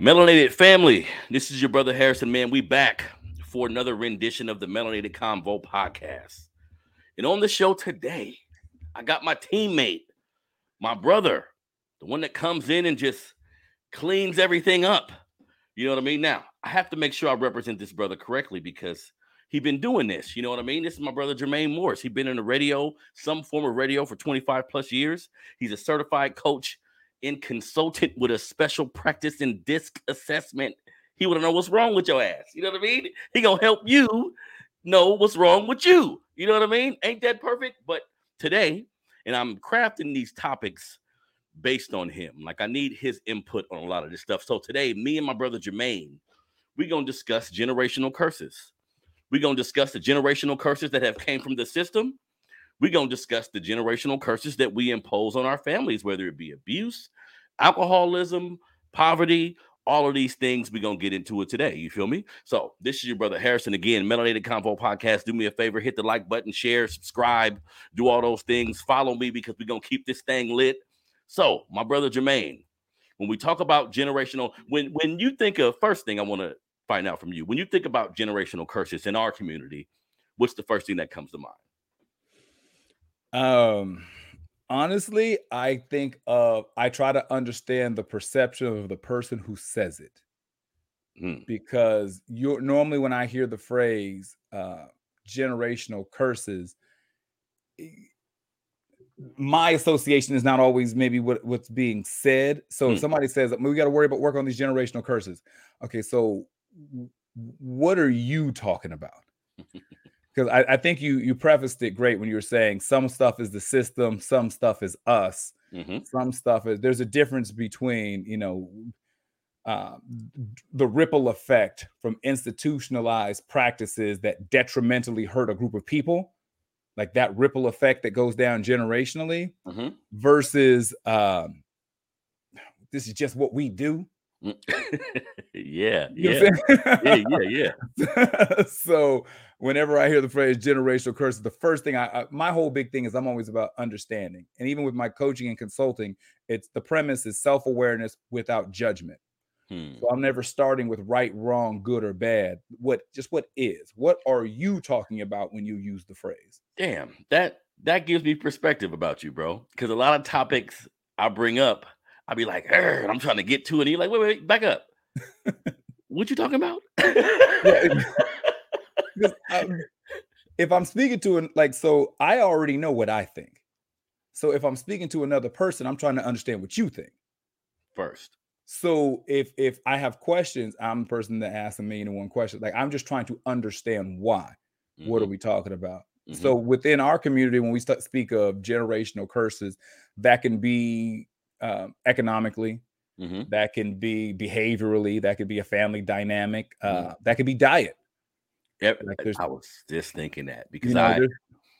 Melanated family, this is your brother Harrison, man. We back for another rendition of the Melanated Convo podcast. And on the show today, I got my teammate, my brother, the one that comes in and just cleans everything up. You know what I mean? Now, I have to make sure I represent this brother correctly because he's been doing this. You know what I mean? This is my brother Jermaine Morris. He's been in the radio, some form of radio for 25 plus years. He's a certified coach and consultant with a special practice in disc assessment. He to know what's wrong with your ass. You know what I mean? He gonna help you know what's wrong with you. You know what I mean? Ain't that perfect? But today, and I'm crafting these topics based on him. Like I need his input on a lot of this stuff. So today, me and my brother Jermaine, we're gonna discuss generational curses. We're gonna discuss the generational curses that have came from the system. We're gonna discuss the generational curses that we impose on our families, whether it be abuse, alcoholism, poverty, all of these things we're gonna get into it today. You feel me? So this is your brother Harrison again, Melanated Convo Podcast. Do me a favor, hit the like button, share, subscribe, do all those things. Follow me because we're gonna keep this thing lit. So, my brother Jermaine, when we talk about generational, when when you think of first thing I want to find out from you, when you think about generational curses in our community, what's the first thing that comes to mind? Um honestly, I think of I try to understand the perception of the person who says it. Mm. Because you're normally when I hear the phrase uh generational curses, e- my association is not always maybe what, what's being said. So if Mm. somebody says we got to worry about work on these generational curses. Okay, so what are you talking about? because I, I think you you prefaced it great when you were saying some stuff is the system, some stuff is us, Mhm. some stuff is there's a difference between you know uh, the ripple effect from institutionalized practices that detrimentally hurt a group of people, like that ripple effect that goes down generationally, Mhm. versus um, this is just what we do. Mm. yeah, yeah, know what I'm yeah, yeah, yeah. so whenever I hear the phrase generational curses, the first thing I, I my whole big thing is I'm always about understanding. And even with my coaching and consulting, it's the premise is self-awareness without judgment. Hmm. So I'm never starting with right, wrong, good or bad. What just what is? What are you talking about when you use the phrase? Damn, that that gives me perspective about you, bro. Because a lot of topics I bring up, I'll be like, I'm trying to get to it, and you're like, wait, wait, back up. what you talking about? I'm- if I'm speaking to an like so I already know what I think. So if I'm speaking to another person, I'm trying to understand what you think. First. So if if I have questions, I'm the person that asks a million and one questions. Like I'm just trying to understand why. What are Mhm, we talking about? mhm. So within our community, when we start speak of generational curses, that can be um, economically, Mhm. that can be behaviorally, that could be a family dynamic, uh, Mhm. that could be diet. Yep, Like I was just thinking that because you know, I there's,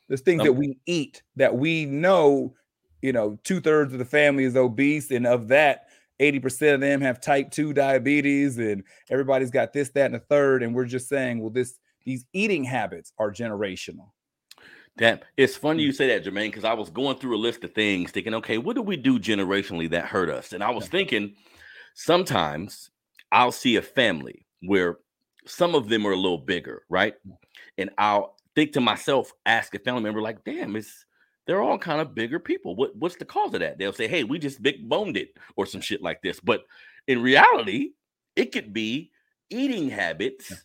there's things that we eat that we know, you know, two thirds of the family is obese, and of that, 80% of them have type 2 diabetes, and everybody's got this, that, and a third. And we're just saying, well, this these eating habits are generational. That it's funny Mm. you say that, Jermaine, because I was going through a list of things, thinking, okay, what do we do generationally that hurt us? And I was thinking, sometimes I'll see a family where some of them are a little bigger, right? And I'll think to myself, ask a family member, like, damn, it's they're all kind of bigger people. What what's the cause of that? They'll say, hey, we just big boned it or some shit like this. But in reality, it could be eating habits Yeah.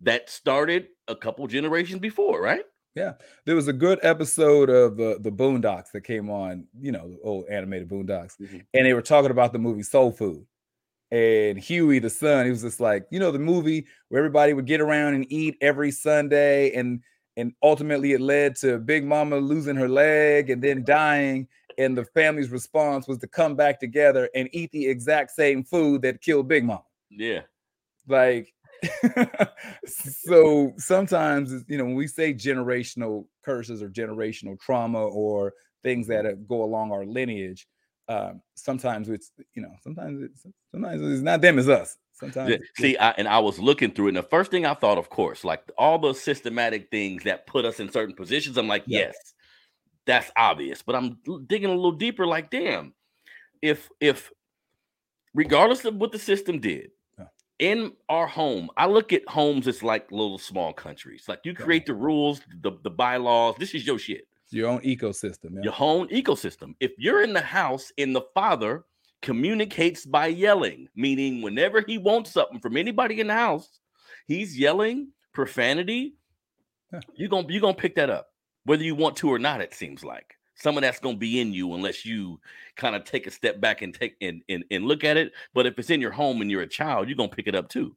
that started a couple generations before, right? Yeah, there was a good episode of the the Boondocks that came on, you know, the old animated Boondocks, Mhm. and they were talking about the movie Soul Food. And Huey, the son, he was just like, you know, the movie where everybody would get around and eat every Sunday, and and ultimately it led to Big Mama losing her leg and then dying. And the family's response was to come back together and eat the exact same food that killed Big Mama. Yeah. Like, so sometimes, you know, when we say generational curses or generational trauma or things that uh, go along our lineage, um, sometimes it's, you know, sometimes it's sometimes it's not them, it's us. Sometimes, Yeah, it's- See, I, and I was looking through it, and the first thing I thought, of course, like all the systematic things that put us in certain positions, I'm like, Yeah. yes, that's obvious. But I'm digging a little deeper, like, damn, if if regardless of what the system did, in our home, I look at homes as like little small countries. Like you create the rules, the, the bylaws. This is your shit. Your own ecosystem. Yeah. Your own ecosystem. If you're in the house and the father communicates by yelling, meaning whenever he wants something from anybody in the house, he's yelling profanity. Yeah. You're gonna you're gonna pick that up, whether you want to or not. It seems like some of that's gonna be in you unless you kind of take a step back and take and, and and look at it. But if it's in your home and you're a child, you're gonna pick it up too.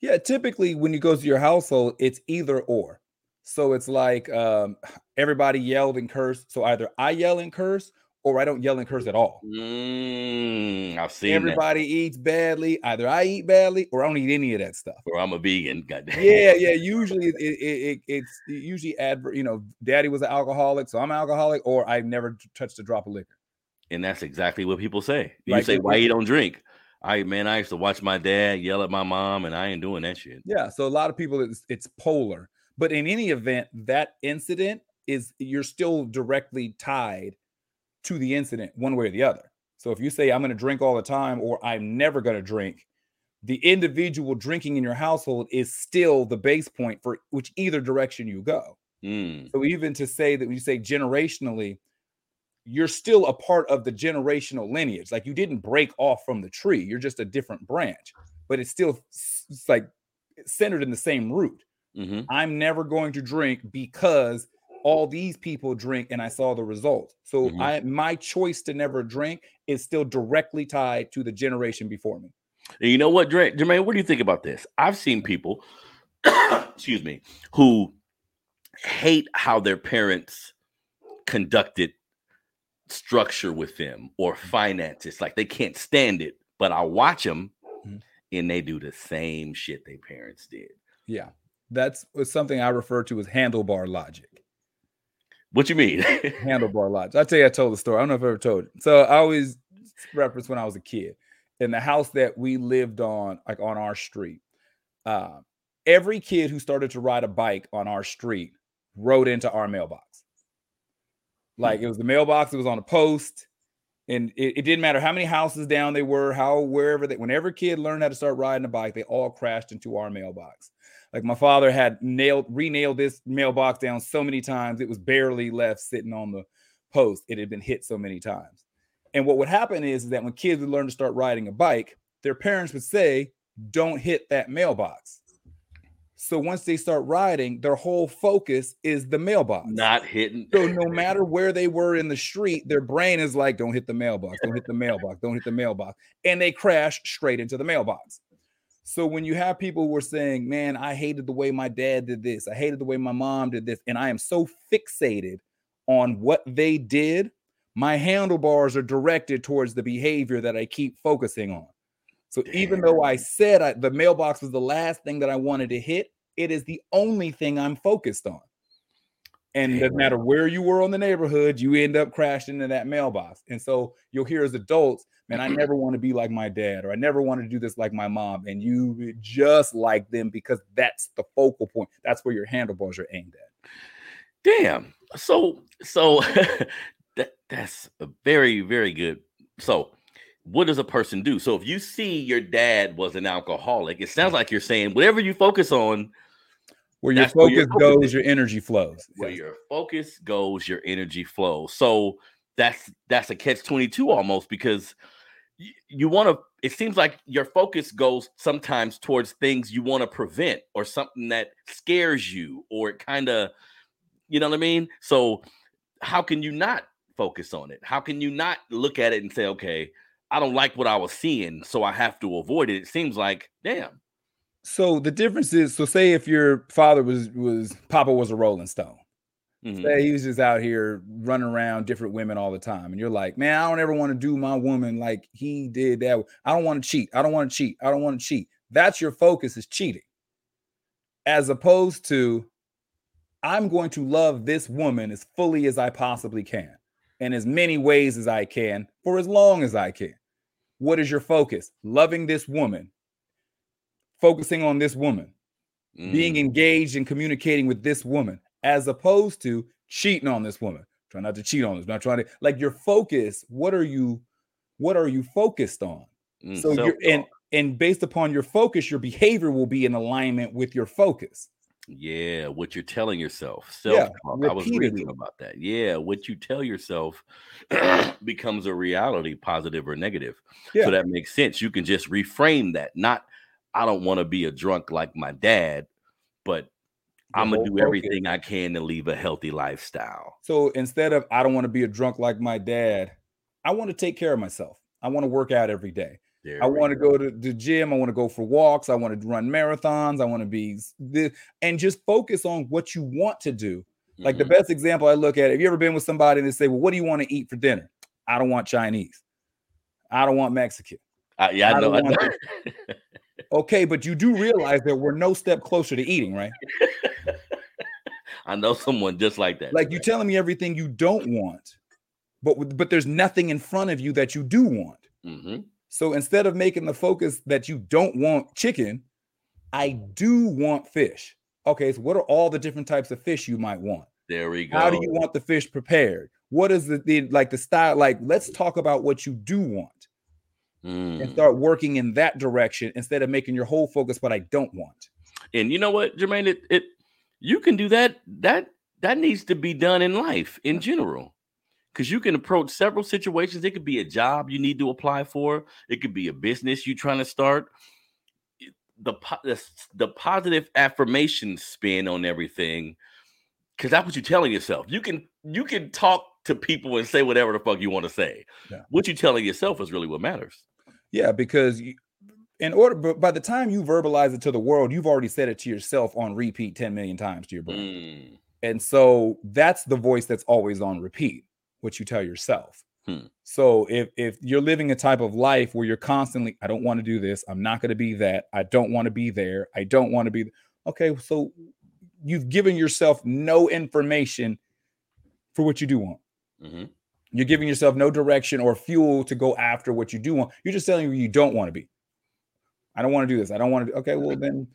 Yeah, typically when you go to your household, it's either or. So it's like um, everybody yelled and cursed. So either I yell and curse or I don't yell and curse at all. Mm, I've seen Everybody eats badly. Either I eat badly or I don't eat any of that stuff. Or I'm a vegan. Goddamn. Yeah, yeah. Usually it, it, it it's usually adver. You know, daddy was an alcoholic, so I'm an alcoholic, or I've never touched a drop of liquor. And that's exactly what people say. You Like say, why you don't drink? I man, I used to watch my dad yell at my mom, and I ain't doing that shit. Yeah. So a lot of people it's, it's polar, but in any event, that incident is you're still directly tied to the incident one way or the other. So if you say I'm going to drink all the time or I'm never going to drink, the individual drinking in your household is still the base point for which either direction you go. Mm, So even to say that when you say generationally, you're still a part of the generational lineage. Like you didn't break off from the tree. You're just a different branch, but it's still it's like centered in the same root. Mhm. I'm never going to drink because all these people drink and I saw the results. So Mhm. I my choice to never drink is still directly tied to the generation before me. And you know what, Dre- Jermaine? What do you think about this? I've seen people, excuse me, who hate how their parents conducted structure with them or finances. Like they can't stand it. But I watch them, Mhm. and they do the same shit their parents did. Yeah. That's was something I refer to as handlebar logic. What you mean? handlebar logic. I'll tell you, I told the story. I don't know if I ever told it. So I always reference when I was a kid in the house that we lived on, like on our street. Uh, every kid who started to ride a bike on our street rode into our mailbox. Like it was the mailbox, it was on a post, and it, it didn't matter how many houses down they were, how wherever they whenever a kid learned how to start riding a bike, they all crashed into our mailbox. Like my father had nailed, re-nailed this mailbox down so many times, it was barely left sitting on the post. It had been hit so many times. And what would happen is, is that when kids would learn to start riding a bike, their parents would say, Don't hit that mailbox. So once they start riding, their whole focus is the mailbox. Not hitting. So no matter where they were in the street, their brain is like, don't hit the mailbox, don't hit the mailbox, don't hit the mailbox. And they crash straight into the mailbox. So when you have people who are saying, man, I hated the way my dad did this, I hated the way my mom did this, and I am so fixated on what they did, my handlebars are directed towards the behavior that I keep focusing on. So even though I said I, the mailbox was the last thing that I wanted to hit, it is the only thing I'm focused on. And no Damn. matter where you were on the neighborhood, you end up crashing into that mailbox. And so you'll hear as adults, man, I mm-hmm. never want to be like my dad, or I never want to do this like my mom. And you eh, just like them because that's the focal point. That's where your handlebars are aimed at. Damn. So so that that's a very very good. So what does a person do? So if you see your dad was an alcoholic, it sounds like you're saying whatever you focus on, Where your That's where your focus focus goes, is. your energy flows. where Yes. your focus goes, your energy flows. So that's that's a catch 22 almost because you want to it seems like your focus goes sometimes towards things you want to prevent or something that scares you or it kind of you know what I mean? So how can you not focus on it? How can you not look at it and say, okay, I don't like what I was seeing, so I have to avoid it? It seems like, damn. So the difference is, so say if your father was was Papa was a Rolling Stone. Mhm. Say he was just out here running around different women all the time, and you're like, man, I don't ever want to do my woman like he did that. I don't want to cheat. I don't want to cheat. I don't want to cheat. That's your focus is cheating, as opposed to, I'm going to love this woman as fully as I possibly can, in as many ways as I can, for as long as I can. What is your focus? Loving this woman, focusing on this woman being Mm. engaged and communicating with this woman as opposed to cheating on this woman try not to cheat on this not trying to like your focus what are you what are you focused on Mm, so you're and and based upon your focus, your behavior will be in alignment with your focus. Yeah, what you're telling yourself. Self talk. Yeah, I was reading about that. Yeah, what you tell yourself becomes a reality, positive or negative. Yeah. So that makes sense. You can just reframe that. Not, I don't want to be a drunk like my dad, but I'm gonna do everything I can to leave a healthy lifestyle. So instead of I don't want to be a drunk like my dad, I want to take care of myself. I want to work out every day. There I want to go to the gym. I want to go for walks. I want to run marathons. I want to be this and just focus on what you want to do. Like the Mhm. best example I look at, have you ever been with somebody and they say, Well, what do you want to eat for dinner? I don't want Chinese. I don't want Mexican. Uh, yeah, I I know. I know. Okay, but you do realize that we're no step closer to eating, right? I know someone just like that. Like you telling me everything you don't want, but but there's nothing in front of you that you do want. hmm So instead of making the focus that you don't want chicken, I do want fish. Okay, so what are all the different types of fish you might want? There we go. How do you want the fish prepared? What is the, the like the style? Like, let's talk about what you do want and Mm. start working in that direction instead of making your whole focus what I don't want. And you know what, Jermaine? It, it you can do that. That that needs to be done in life in general. Because you can approach several situations. It could be a job you need to apply for. It could be a business you're trying to start. The the, the positive affirmation spin on everything, because that's what you're telling yourself. You can you can talk to people and say whatever the fuck you want to say. Yeah. What you're telling yourself is really what matters. Yeah, because you, in order, but by the time you verbalize it to the world, you've already said it to yourself on repeat 10 million times to your brain. Mm, And so that's the voice that's always on repeat, what you tell yourself. Hmm. So if if you're living a type of life where you're constantly, I don't want to do this, I'm not going to be that, I don't want to be there, I don't want to be okay. So you've given yourself no information for what you do want. mhm. You're giving yourself no direction or fuel to go after what you do want. You're just telling you you don't want to be. I don't want to do this. I don't want to. Do, Okay, well then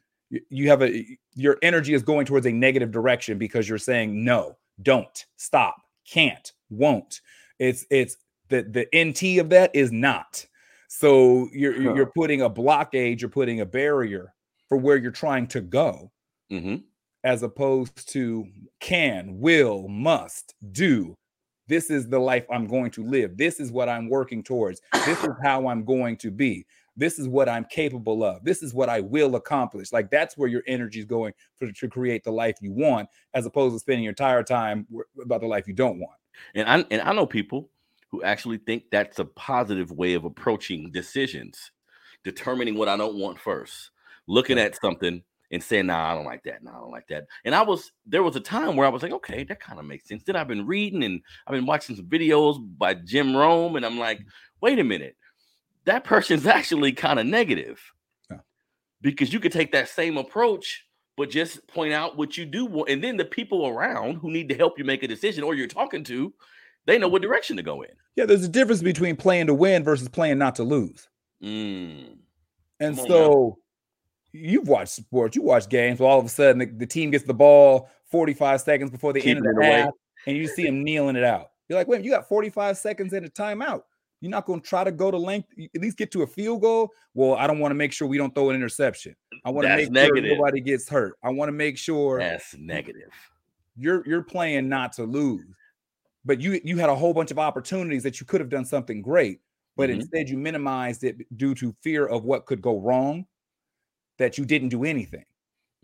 you, have a your energy is going towards a negative direction because you're saying no, don't, stop, can't, won't. It's it's the the NT of that is not. So you're Huh. you're putting a blockade, you're putting a barrier for where you're trying to go Mhm. as opposed to can, will, must, do. This is the life I'm going to live. This is what I'm working towards. This is how I'm going to be. This is what I'm capable of. This is what I will accomplish. Like that's where your energy is going for, to create the life you want, as opposed to spending your entire time about the life you don't want. And I and I know people who actually think that's a positive way of approaching decisions, determining what I don't want first, looking at something and saying, "Nah, I don't like that. Nah, I don't like that." And I was there was a time where I was like, "Okay, that kind of makes sense." Then I've been reading and I've been watching some videos by Jim Rohn, and I'm like, "Wait a minute, that person's actually kind of negative." Yeah. Because you could take that same approach but just point out what you do want. And then the people around who need to help you make a decision or you're talking to, they know what direction to go in. Yeah, there's a difference between playing to win versus playing not to lose. Mm. And so you've watched sports, you watch games, where all of a sudden the, the team gets the ball 45 seconds before the end of the half, and you see them kneeling it out. You're like, wait, you got 45 seconds in a timeout. You're not going to try to go to length, at least get to a field goal. Well, I don't want to make sure we don't throw an interception. I want to make sure negative. nobody gets hurt. I want to make sure That's negative. you're you're playing not to lose. But you you had a whole bunch of opportunities that you could have done something great, but Mhm. instead you minimized it due to fear of what could go wrong. That you didn't do anything.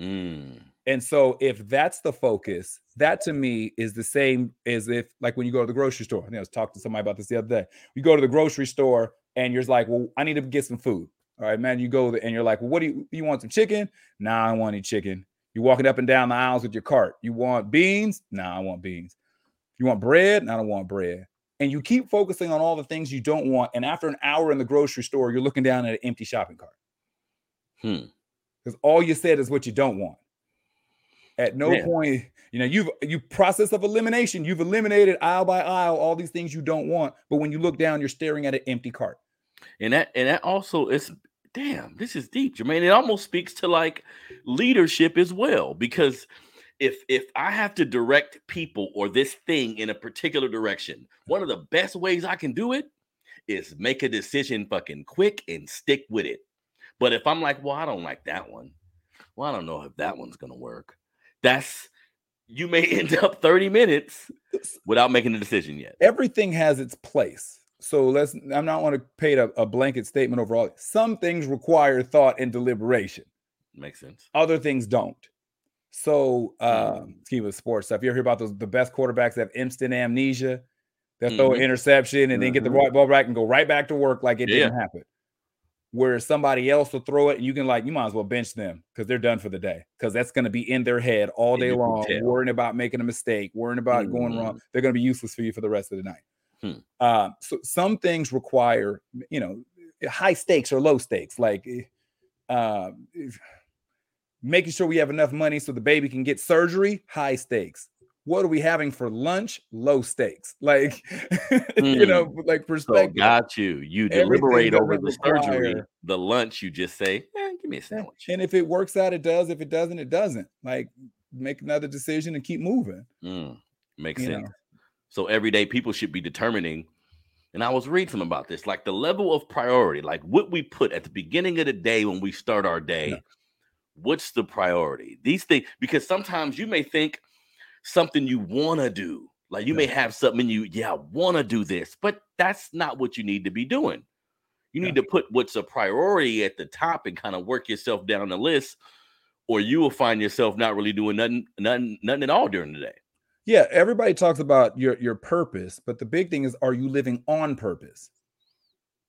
Mm. And so if that's the focus, that to me is the same as if like when you go to the grocery store. I think I was talking to somebody about this the other day. You go to the grocery store and you're like, well, I need to get some food. All right, man. You go there and you're like, well, what do you you want some chicken? Nah, I don't want any chicken. You're walking up and down the aisles with your cart. You want beans? Nah, I want beans. You want bread? I don't want bread. And you keep focusing on all the things you don't want. And after an hour in the grocery store, you're looking down at an empty shopping cart Hmm. Because all you said is what you don't want. At no Yeah. point, you know, you've you process of elimination, you've eliminated aisle by aisle all these things you don't want. But when you look down, you're staring at an empty cart. And that and that also is damn, this is deep, Jermaine. It almost speaks to like leadership as well. Because if if I have to direct people or this thing in a particular direction, one of the best ways I can do it is make a decision fucking quick and stick with it. But if I'm like, well, I don't like that one. Well, I don't know if that one's gonna work. That's you may end up 30 minutes without making a decision yet. Everything has its place. So let's I'm not want to paint a, a blanket statement overall. Some things require thought and deliberation. Makes sense. Other things don't. So Mm. um scheme of sports stuff. You ever hear about those the best quarterbacks that have instant amnesia? They'll throw an Mhm. interception and then get the Mhm. right ball back and go right back to work like it Yeah. didn't happen. Where somebody else will throw it and you can like you might as well bench them because they're done for the day because that's going to be in their head all day long, worrying about making a mistake, worrying about going wrong. They're going to be useless for you for the rest of the night. Hmm. Uh, so some things require, you know, high stakes or low stakes, like eh, uh, making sure we have enough money so the baby can get surgery, high stakes. What are we having for lunch? Low stakes. Like, you know, like So perspective. got you. You deliberate over the surgery. The lunch, you just say, eh, give me a sandwich. And if it works out, it does. If it doesn't, it doesn't. Like, make another decision and keep moving. Mm, makes You sense. know. So everyday people should be determining. And I was reading about this, like the level of priority, like what we put at the beginning of the day when we start our day. Yeah. What's the priority? These things, because sometimes you may think something you want to do, like you may have something you, yeah, want to do this, but that's not what you need to be doing. You need to put what's a priority at the top and kind of work yourself down the list, or you will find yourself not really doing nothing, nothing, nothing at all during the day. Yeah, everybody talks about your your purpose, but the big thing is, are you living on purpose?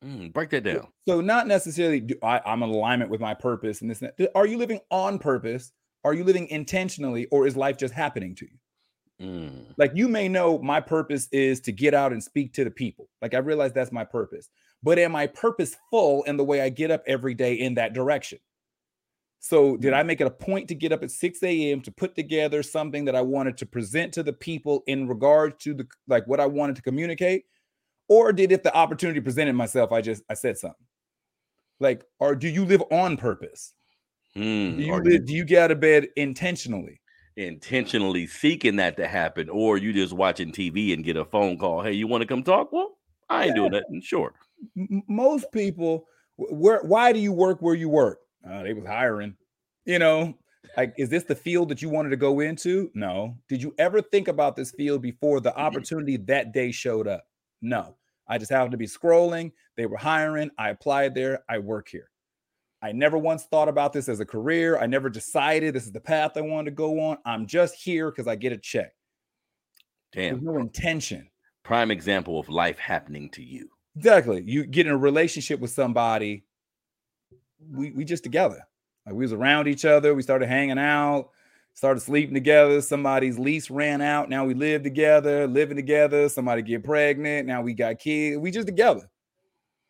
Mm, break that down. So not necessarily do I, I'm in alignment with my purpose and this. And that. Are you living on purpose? Are you living intentionally, or is life just happening to you? Mm, Like you may know my purpose is to get out and speak to the people. Like I realize that's my purpose. But am I purposeful in the way I get up every day in that direction? So did I make it a point to get up at 6 a.m. to put together something that I wanted to present to the people in regard to the like what I wanted to communicate? Or did if the opportunity presented myself, I just I said something? Like, or do you live on purpose? mm, Do you live, do you get out of bed intentionally? Intentionally seeking that to happen, or you just watching TV and get a phone call? Hey, you want to come talk? Well, I ain't doing that. Sure. most people where why do you work where you work uh, they was hiring you know like is this the field that you wanted to go into no did you ever think about this field before the opportunity that day showed up no i just happened to be scrolling they were hiring i applied there i work here i never once thought about this as a career i never decided this is the path i wanted to go on i'm just here because i get a check there's Damn. no intention Prime example of life happening to you. Exactly. You get in a relationship with somebody. We we just together. Like we was around each other. We started hanging out, started sleeping together. Somebody's lease ran out. Now we live together, living together. Somebody get pregnant. Now we got kids. We just together.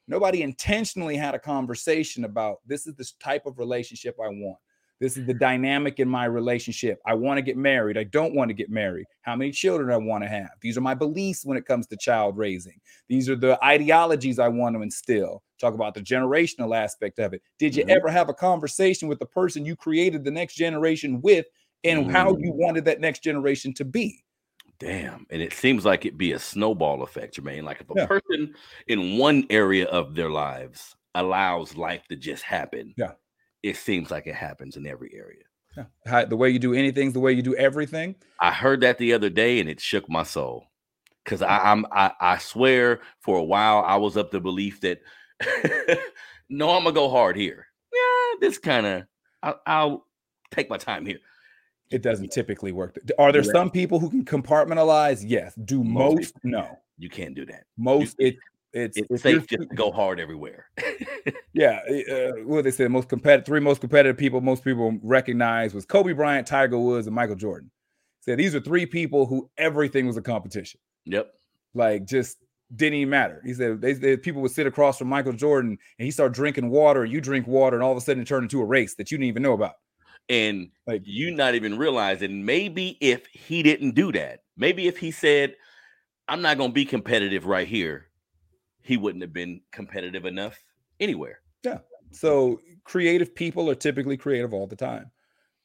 Nobody intentionally had a conversation about this is the type of relationship I want. This is the dynamic in my relationship. I want to get married. I don't want to get married. How many children I want to have. These are my beliefs when it comes to child raising. These are the ideologies I want to instill. Talk about the generational aspect of it. Did you Mhm. ever have a conversation with the person you created the next generation with and how you wanted that next generation to be? Damn. And it seems like it'd be a snowball effect, Jermaine. Like if a Yeah. person in one area of their lives allows life to just happen, Yeah. it seems like it happens in every area. Yeah. How, the way you do anything's the way you do everything. I heard that the other day and it shook my soul. Cause I, mm. I'm I, I swear for a while I was up the belief that no, I'm gonna go hard here. Yeah, this kind of I'll, I'll take my time here. It doesn't typically work. Are there some people who can compartmentalize? Yes. Do Most most? No. You can't do that. Most it it's It's safe just to go hard everywhere. Yeah, uh, what they said most competitive three most competitive people most people recognize was Kobe Bryant, Tiger Woods, and Michael Jordan. Said these are three people who everything was a competition. yep. Like just didn't even matter. He said they, they people would sit across from Michael Jordan and he started drinking water, you drink water, and all of a sudden it turned into a race that you didn't even know about. And Like you not even realizing maybe if he didn't do that, maybe if he said, I'm not gonna be competitive right here, he wouldn't have been competitive enough anywhere. Yeah. so creative people are typically creative all the time.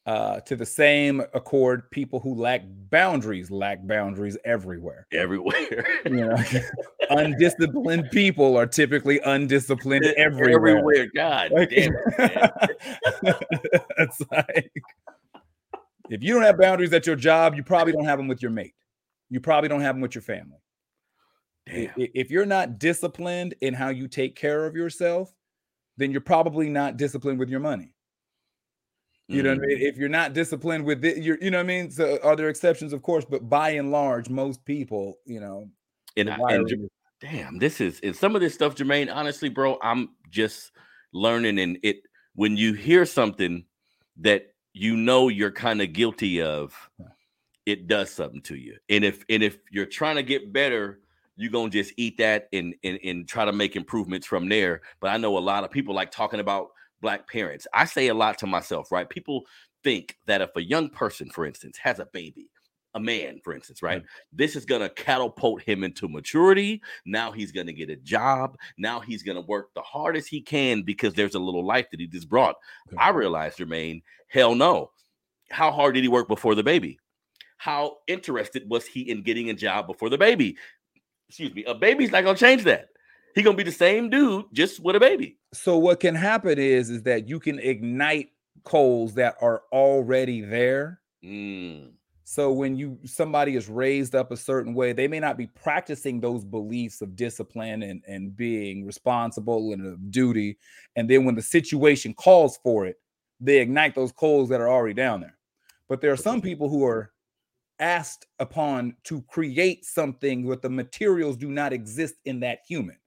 Uh, to the same accord, people who lack boundaries lack boundaries everywhere. Everywhere. You know, undisciplined people are typically undisciplined everywhere. Everywhere. God Like- damn it, it's like if you don't have boundaries at your job, you probably don't have them with your mate. You probably don't have them with your family. Damn. If you're not disciplined in how you take care of yourself, then you're probably not disciplined with your money. You know what I mean? Mm. If you're not disciplined with it, you're, you know what I mean? So are there exceptions, of course, but by and large, most people, you know, And, I- and is- damn, this is and some of this stuff, Jermaine. Honestly, bro, I'm just learning, and it when you hear something that you know you're kind of guilty of, it does something to you. And if and if you're trying to get better, you're gonna just eat that and and and try to make improvements from there. But I know a lot of people like talking about black parents. I say a lot to myself, right? People think that if a young person, for instance, has a baby, a man, for instance, right? Mm-hmm. This is going to catapult him into maturity. Now he's going to get a job. Now he's going to work the hardest he can because there's a little life that he just brought. I realized, Jermaine, hell no. How hard did he work before the baby? How interested was he in getting a job before the baby? Excuse me. A baby's not going to change that. He going to be the same dude, just with a baby. so what can happen is is that you can ignite coals that are already there. Mm, so when you somebody is raised up a certain way they may not be practicing those beliefs of discipline and and being responsible and of duty. And then when the situation calls for it they ignite those coals that are already down there. But there are some people who are asked upon to create something but the materials do not exist in that human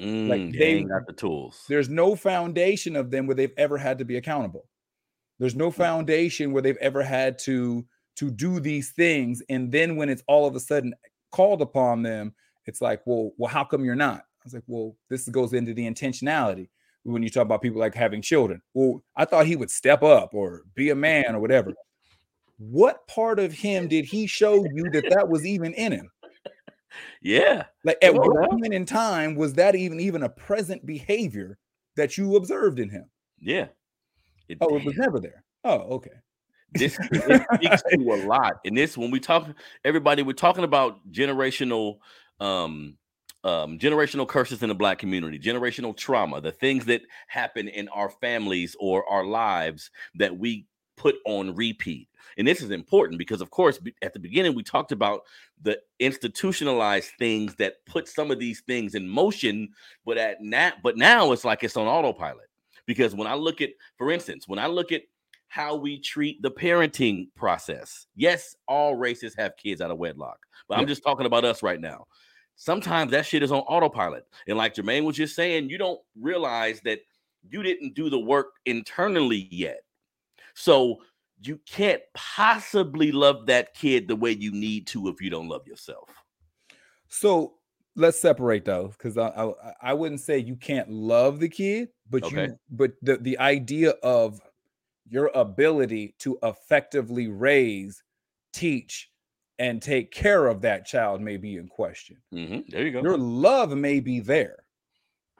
mm, they they- got the tools. there's no foundation of them where they've ever had to be accountable. There's no foundation where they've ever had to to do these things, and then when it's all of a sudden called upon them, it's like, well, well, how come you're not? I was like, well, this goes into the intentionality when you talk about people like having children. Well, I thought he would step up or be a man or whatever. What part of him did he show you that that was even in him? Yeah. Like at what point in time was that even even a present behavior that you observed in him? Yeah. It- Oh, it was never there. Oh, okay. this speaks to a lot. And this, when we talk, everybody, we're talking about generational, um, um, generational curses in the black community, generational trauma, the things that happen in our families or our lives that we put on repeat. And this is important because, of course, at the beginning we talked about the institutionalized things that put some of these things in motion, but at now, but now it's like it's on autopilot. Because when I look at, for instance, when I look at how we treat the parenting process. Yes, all races have kids out of wedlock, but I'm just talking about us right now. Sometimes that shit is on autopilot. And like Jermaine was just saying, you don't realize that you didn't do the work internally yet. So you can't possibly love that kid the way you need to if you don't love yourself. So let's separate those because I, I I wouldn't say you can't love the kid, but Okay. you but the the idea of your ability to effectively raise, teach, and take care of that child may be in question. Mhm, There you go. Your love may be there.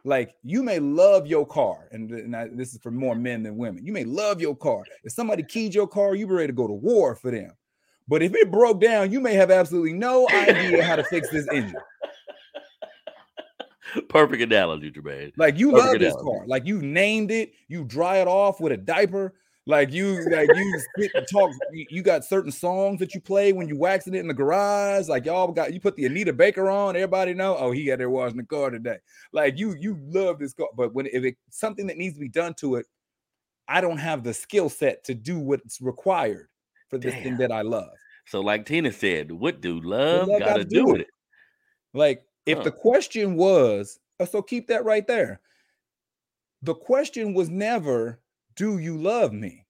Like you may love your car, and, uh, and I- this is for more men than women. You may love your car. If somebody keyed your car, you be ready to go to war for them. But if it broke down, you may have absolutely no idea how to fix this engine. Perfect analogy, Jermaine. Like you Perfect love this analogy. car. Like you named it. You dry it off with a diaper. Like you, like you sit and talk. You, you got certain songs that you play when you waxing it in the garage. Like y'all got you put the Anita Baker on. Everybody know. Oh, he got there washing the car today. Like you, you love this car. But when if it something that needs to be done to it, I don't have the skill set to do what's required for this thing that I love. So, like Tina said, what do love, love got to do with it? Like, if Huh. the question was, oh, so keep that right there. The question was never, do you love me?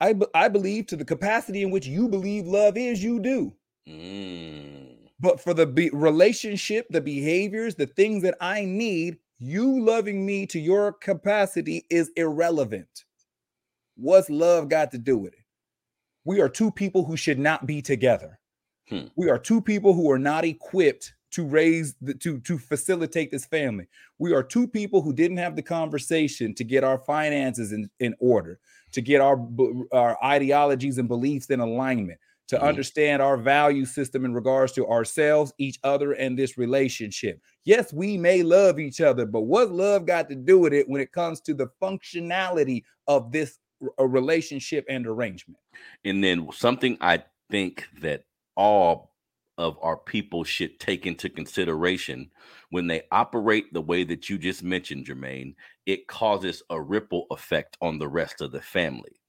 I, be- I believe to the capacity in which you believe love is, you do. Mm. But for the be- relationship, the behaviors, the things that I need, you loving me to your capacity is irrelevant. What's love got to do with it? We are two people who should not be together. Hmm. We are two people who are not equipped to raise the to to facilitate this family. We are two people who didn't have the conversation to get our finances in, in order, to get our our ideologies and beliefs in alignment, to mm-hmm. understand our value system in regards to ourselves, each other, and this relationship. Yes, we may love each other, but what love got to do with it when it comes to the functionality of this a relationship and arrangement? And then something I think that all of our people should take into consideration when they operate the way that you just mentioned, Jermaine, it causes a ripple effect on the rest of the family.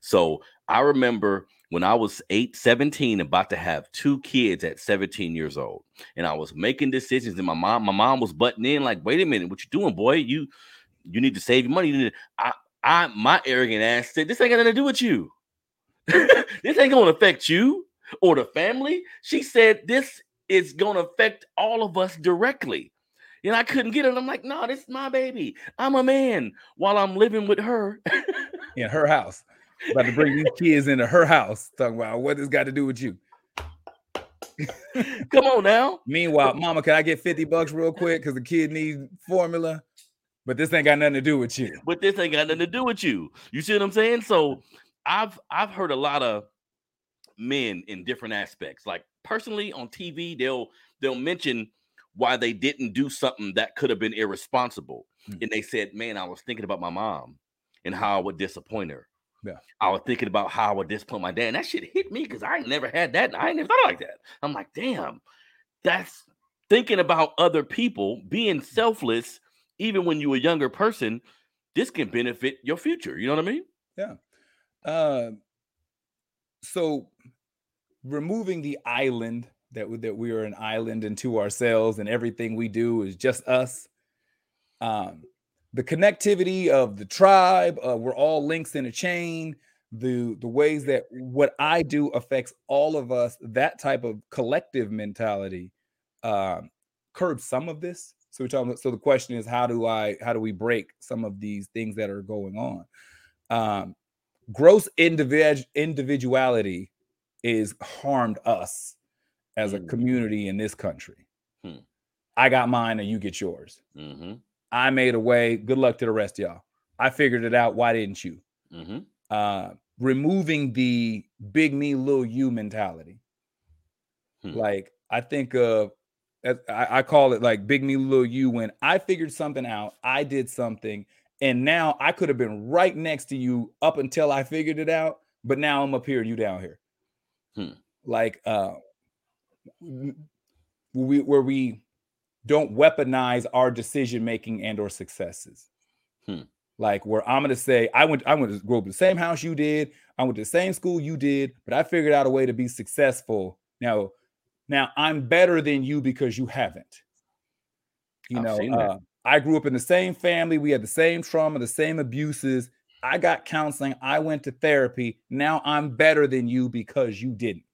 So I remember when I was 8, 17, about to have two kids at 17 years old, and I was making decisions, and my mom, my mom was butting in, like, wait a minute, what you doing, boy? You you need to save your money. You I I my arrogant ass said, This ain't got nothing to do with you. this ain't gonna affect you or the family. She said, This is gonna affect all of us directly. And I couldn't get it. I'm like, no, this is my baby. I'm a man while I'm living with her. in her house. About to bring these kids into her house. Talking about what this got to do with you. Come on now. Meanwhile, mama, can I get 50 bucks real quick? Because the kid needs formula. But this ain't got nothing to do with you. But this ain't got nothing to do with you. You see what I'm saying? So I've I've heard a lot of men in different aspects. Like personally on TV, they'll they'll mention why they didn't do something that could have been irresponsible. Hmm. And they said, Man, I was thinking about my mom and how I would disappoint her. Yeah. I was thinking about how I would disappoint my dad. And that shit hit me because I never had that. I ain't never thought like that. I'm like, damn, that's thinking about other people, being selfless, even when you're a younger person, this can benefit your future. You know what I mean? Yeah. Uh, so removing the island that we, that we are an island into ourselves and everything we do is just us. Um, the connectivity of the tribe, uh, we're all links in a chain. The the ways that what I do affects all of us. That type of collective mentality uh, curbs some of this. So we're talking. About, so the question is, how do I how do we break some of these things that are going on? Um, gross individ- individuality is harmed us as a mm. community in this country. Hmm. I got mine and you get yours. Mm-hmm. I made a way. Good luck to the rest of y'all. I figured it out. Why didn't you? Mm-hmm. Uh, removing the big me, little you mentality. Hmm. Like I think of, I, I call it like big me, little you. When I figured something out, I did something, and now I could have been right next to you up until I figured it out. But now I'm up here, you down here. Hmm. Like uh, we where we don't weaponize our decision making and or successes. Hmm. Like where I'm gonna say, I went, I went to grow up in the same house you did, I went to the same school you did, but I figured out a way to be successful. Now, now I'm better than you because you haven't. You I've know, uh, I grew up in the same family, we had the same trauma, the same abuses. I got counseling, I went to therapy. Now I'm better than you because you didn't.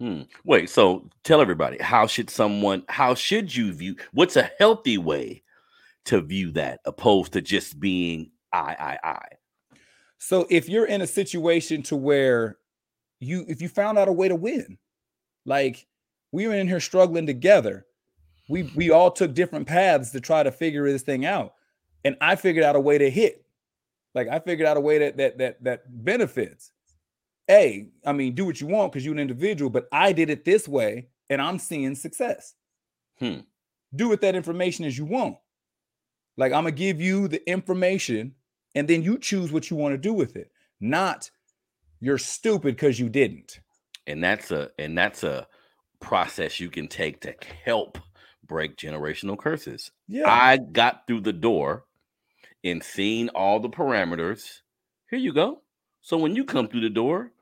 Hmm. Wait, so tell everybody how should someone how should you view what's a healthy way to view that opposed to just being I I I. So if you're in a situation to where you if you found out a way to win, like we were in here struggling together, we we all took different paths to try to figure this thing out, and I figured out a way to hit. Like I figured out a way that that that that benefits hey, I mean, do what you want because you're an individual, but I did it this way and I'm seeing success. Hmm. Do with that information as you want. Like, I'm gonna give you the information and then you choose what you want to do with it, not you're stupid because you didn't. And that's a and that's a process you can take to help break generational curses. Yeah. I got through the door and seen all the parameters. Here you go. So when you come through the door,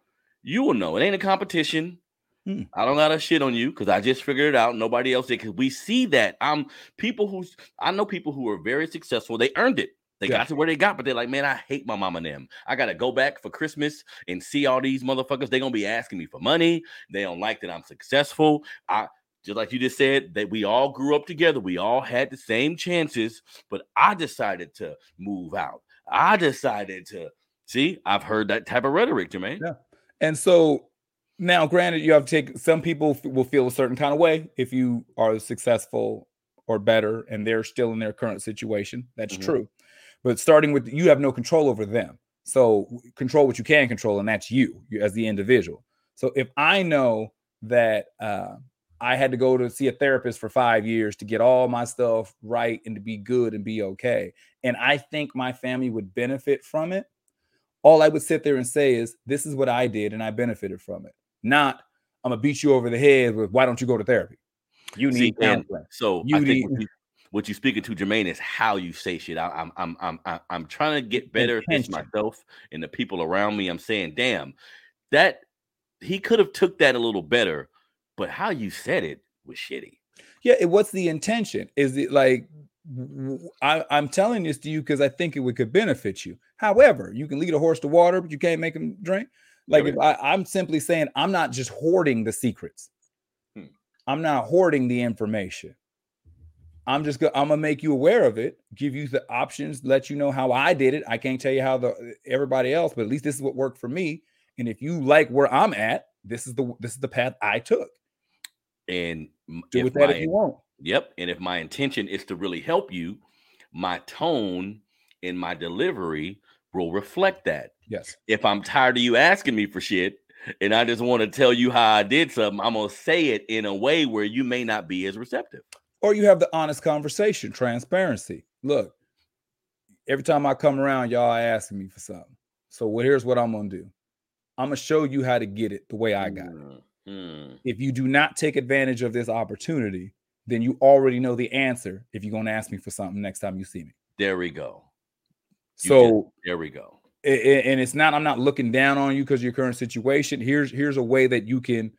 you will know. It ain't a competition. Hmm. I don't got a shit on you because I just figured it out. Nobody else did. Because we see that. I'm people who I know people who are very successful. They earned it. They yeah. got to where they got, but they're like, man, I hate my mom and them. I gotta go back for Christmas and see all these motherfuckers. They're gonna be asking me for money. They don't like that I'm successful. I just like you just said that we all grew up together. We all had the same chances, but I decided to move out. I decided to see. I've heard that type of rhetoric, Jermaine. Yeah. And so Now, granted, you have to take some people will feel a certain kind of way if you are successful or better and they're still in their current situation. That's Mhm. true. But starting with you have no control over them. So control what you can control, and that's you, you as the individual. So if I know that uh, I had to go to see a therapist for five years to get all my stuff right and to be good and be okay, and I think my family would benefit from it, all I would sit there and say is, "This is what I did, and I benefited from it." Not, "I'm gonna beat you over the head with why don't you go to therapy?" You need and counseling. So You I think need- what, you, what you're speaking to, Jermaine, is how you say shit. I, I'm I'm I'm I'm I'm trying to get better at this myself and the people around me. I'm saying, damn, that he could have took that a little better, but how you said it was shitty. Yeah, it, what's the intention? Is it like I, am telling this to you because I think it would could benefit you. However, you can lead a horse to water, but you can't make him drink. Like Yeah, if I, I'm simply saying I'm not just hoarding the secrets. Hmm. I'm not hoarding the information. I'm just gonna I'm gonna make you aware of it, give you the options, let you know how I did it. I can't tell you how the everybody else, but at least this is what worked for me. And if you like where I'm at, this is the this is the path I took. And Do with that my if you want. Yep. And if my intention is to really help you, my tone and my delivery will reflect that. Yes. If I'm tired of you asking me for shit and I just want to tell you how I did something, I'm going to say it in a way where you may not be as receptive. or you have the honest conversation, transparency. Look, every time I come around, y'all are asking me for something. So well, here's what I'm gonna do. I'm gonna show you how to get it the way I got it. Mm. Mm, mm. If you do not take advantage of this opportunity, then you already know the answer if you're gonna ask me for something next time you see me. There we go. You So There we go. and it's not i'm not looking down on you because your current situation here's here's a way that you can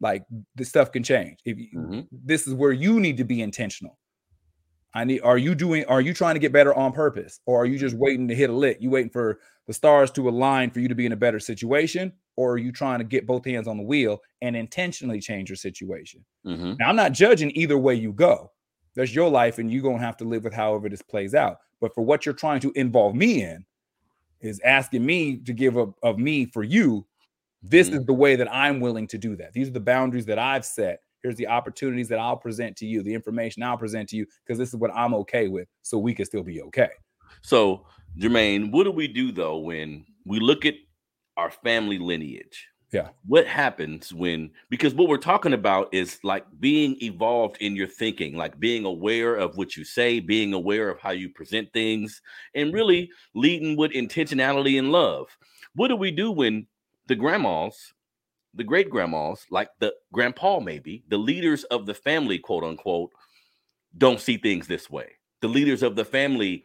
like the stuff can change if you, Mhm. this is where you need to be intentional i need are you doing are you trying to get better on purpose? Or are you just waiting to hit a lick? You waiting for the stars to align for you to be in a better situation? Or are you trying to get both hands on the wheel and intentionally change your situation? Mhm. now i'm not judging either way you go. That's your life and you're going to have to live with however this plays out. But for what you're trying to involve me in is asking me to give up of me for you this Mhm. is the way that i'm willing to do that. These are the boundaries that i've set here's the opportunities that i'll present to you the information i'll present to you because this is what i'm okay with so we can still be okay So, Jermaine, what do we do though when we look at our family lineage? Yeah. What happens when, because what we're talking about is like being evolved in your thinking, like being aware of what you say, being aware of how you present things, and really leading with intentionality and love. What do we do when the grandmas, the great grandmas, like the grandpa, maybe the leaders of the family, quote unquote, don't see things this way? The leaders of the family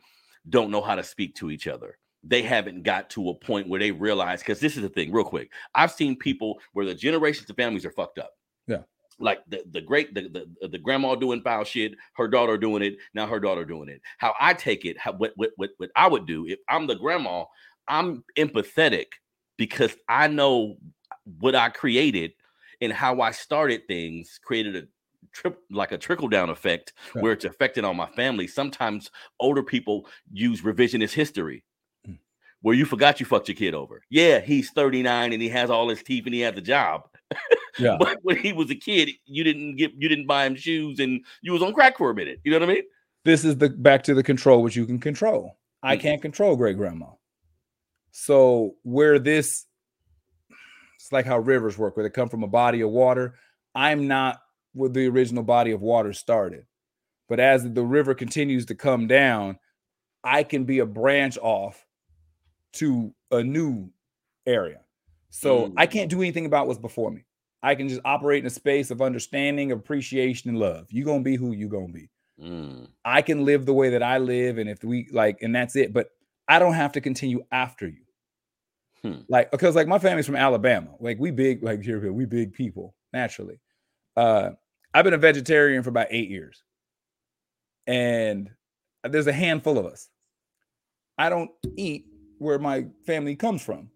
don't know how to speak to each other. They haven't got to a point where they realize because this is the thing, real quick. I've seen people where the generations of families are fucked up. Yeah. Like the, the great the, the the grandma doing foul shit, her daughter doing it, now her daughter doing it. How I take it, how, what, what what what I would do if I'm the grandma, I'm empathetic because I know what I created and how I started things created a trip like a trickle down effect Yeah. where it's affected on my family. Sometimes older people use revisionist history Mm. where you forgot you fucked your kid over. Yeah, he's 39 and he has all his teeth and he has a job. Yeah. But when he was a kid, you didn't get you didn't buy him shoes and you was on crack for a minute. You know what I mean? this is the back to the control which you can control i Mhm. can't control great grandma so where this it's like how rivers work where they come from a body of water. I'm not where the original body of water started. But as the river continues to come down i can be a branch off to a new area. So i Mm. can't do anything about what's before me. I can just operate in a space of understanding appreciation and love. You're gonna be who you're gonna be. Mm, I can live the way that I live, and if we like, and that's it. But I don't have to continue after you. Hmm. Like, because like my family's from Alabama. Like we big, like here we big people naturally. Uh, I've been a vegetarian for about eight years, and there's a handful of us. I don't eat where my family comes from,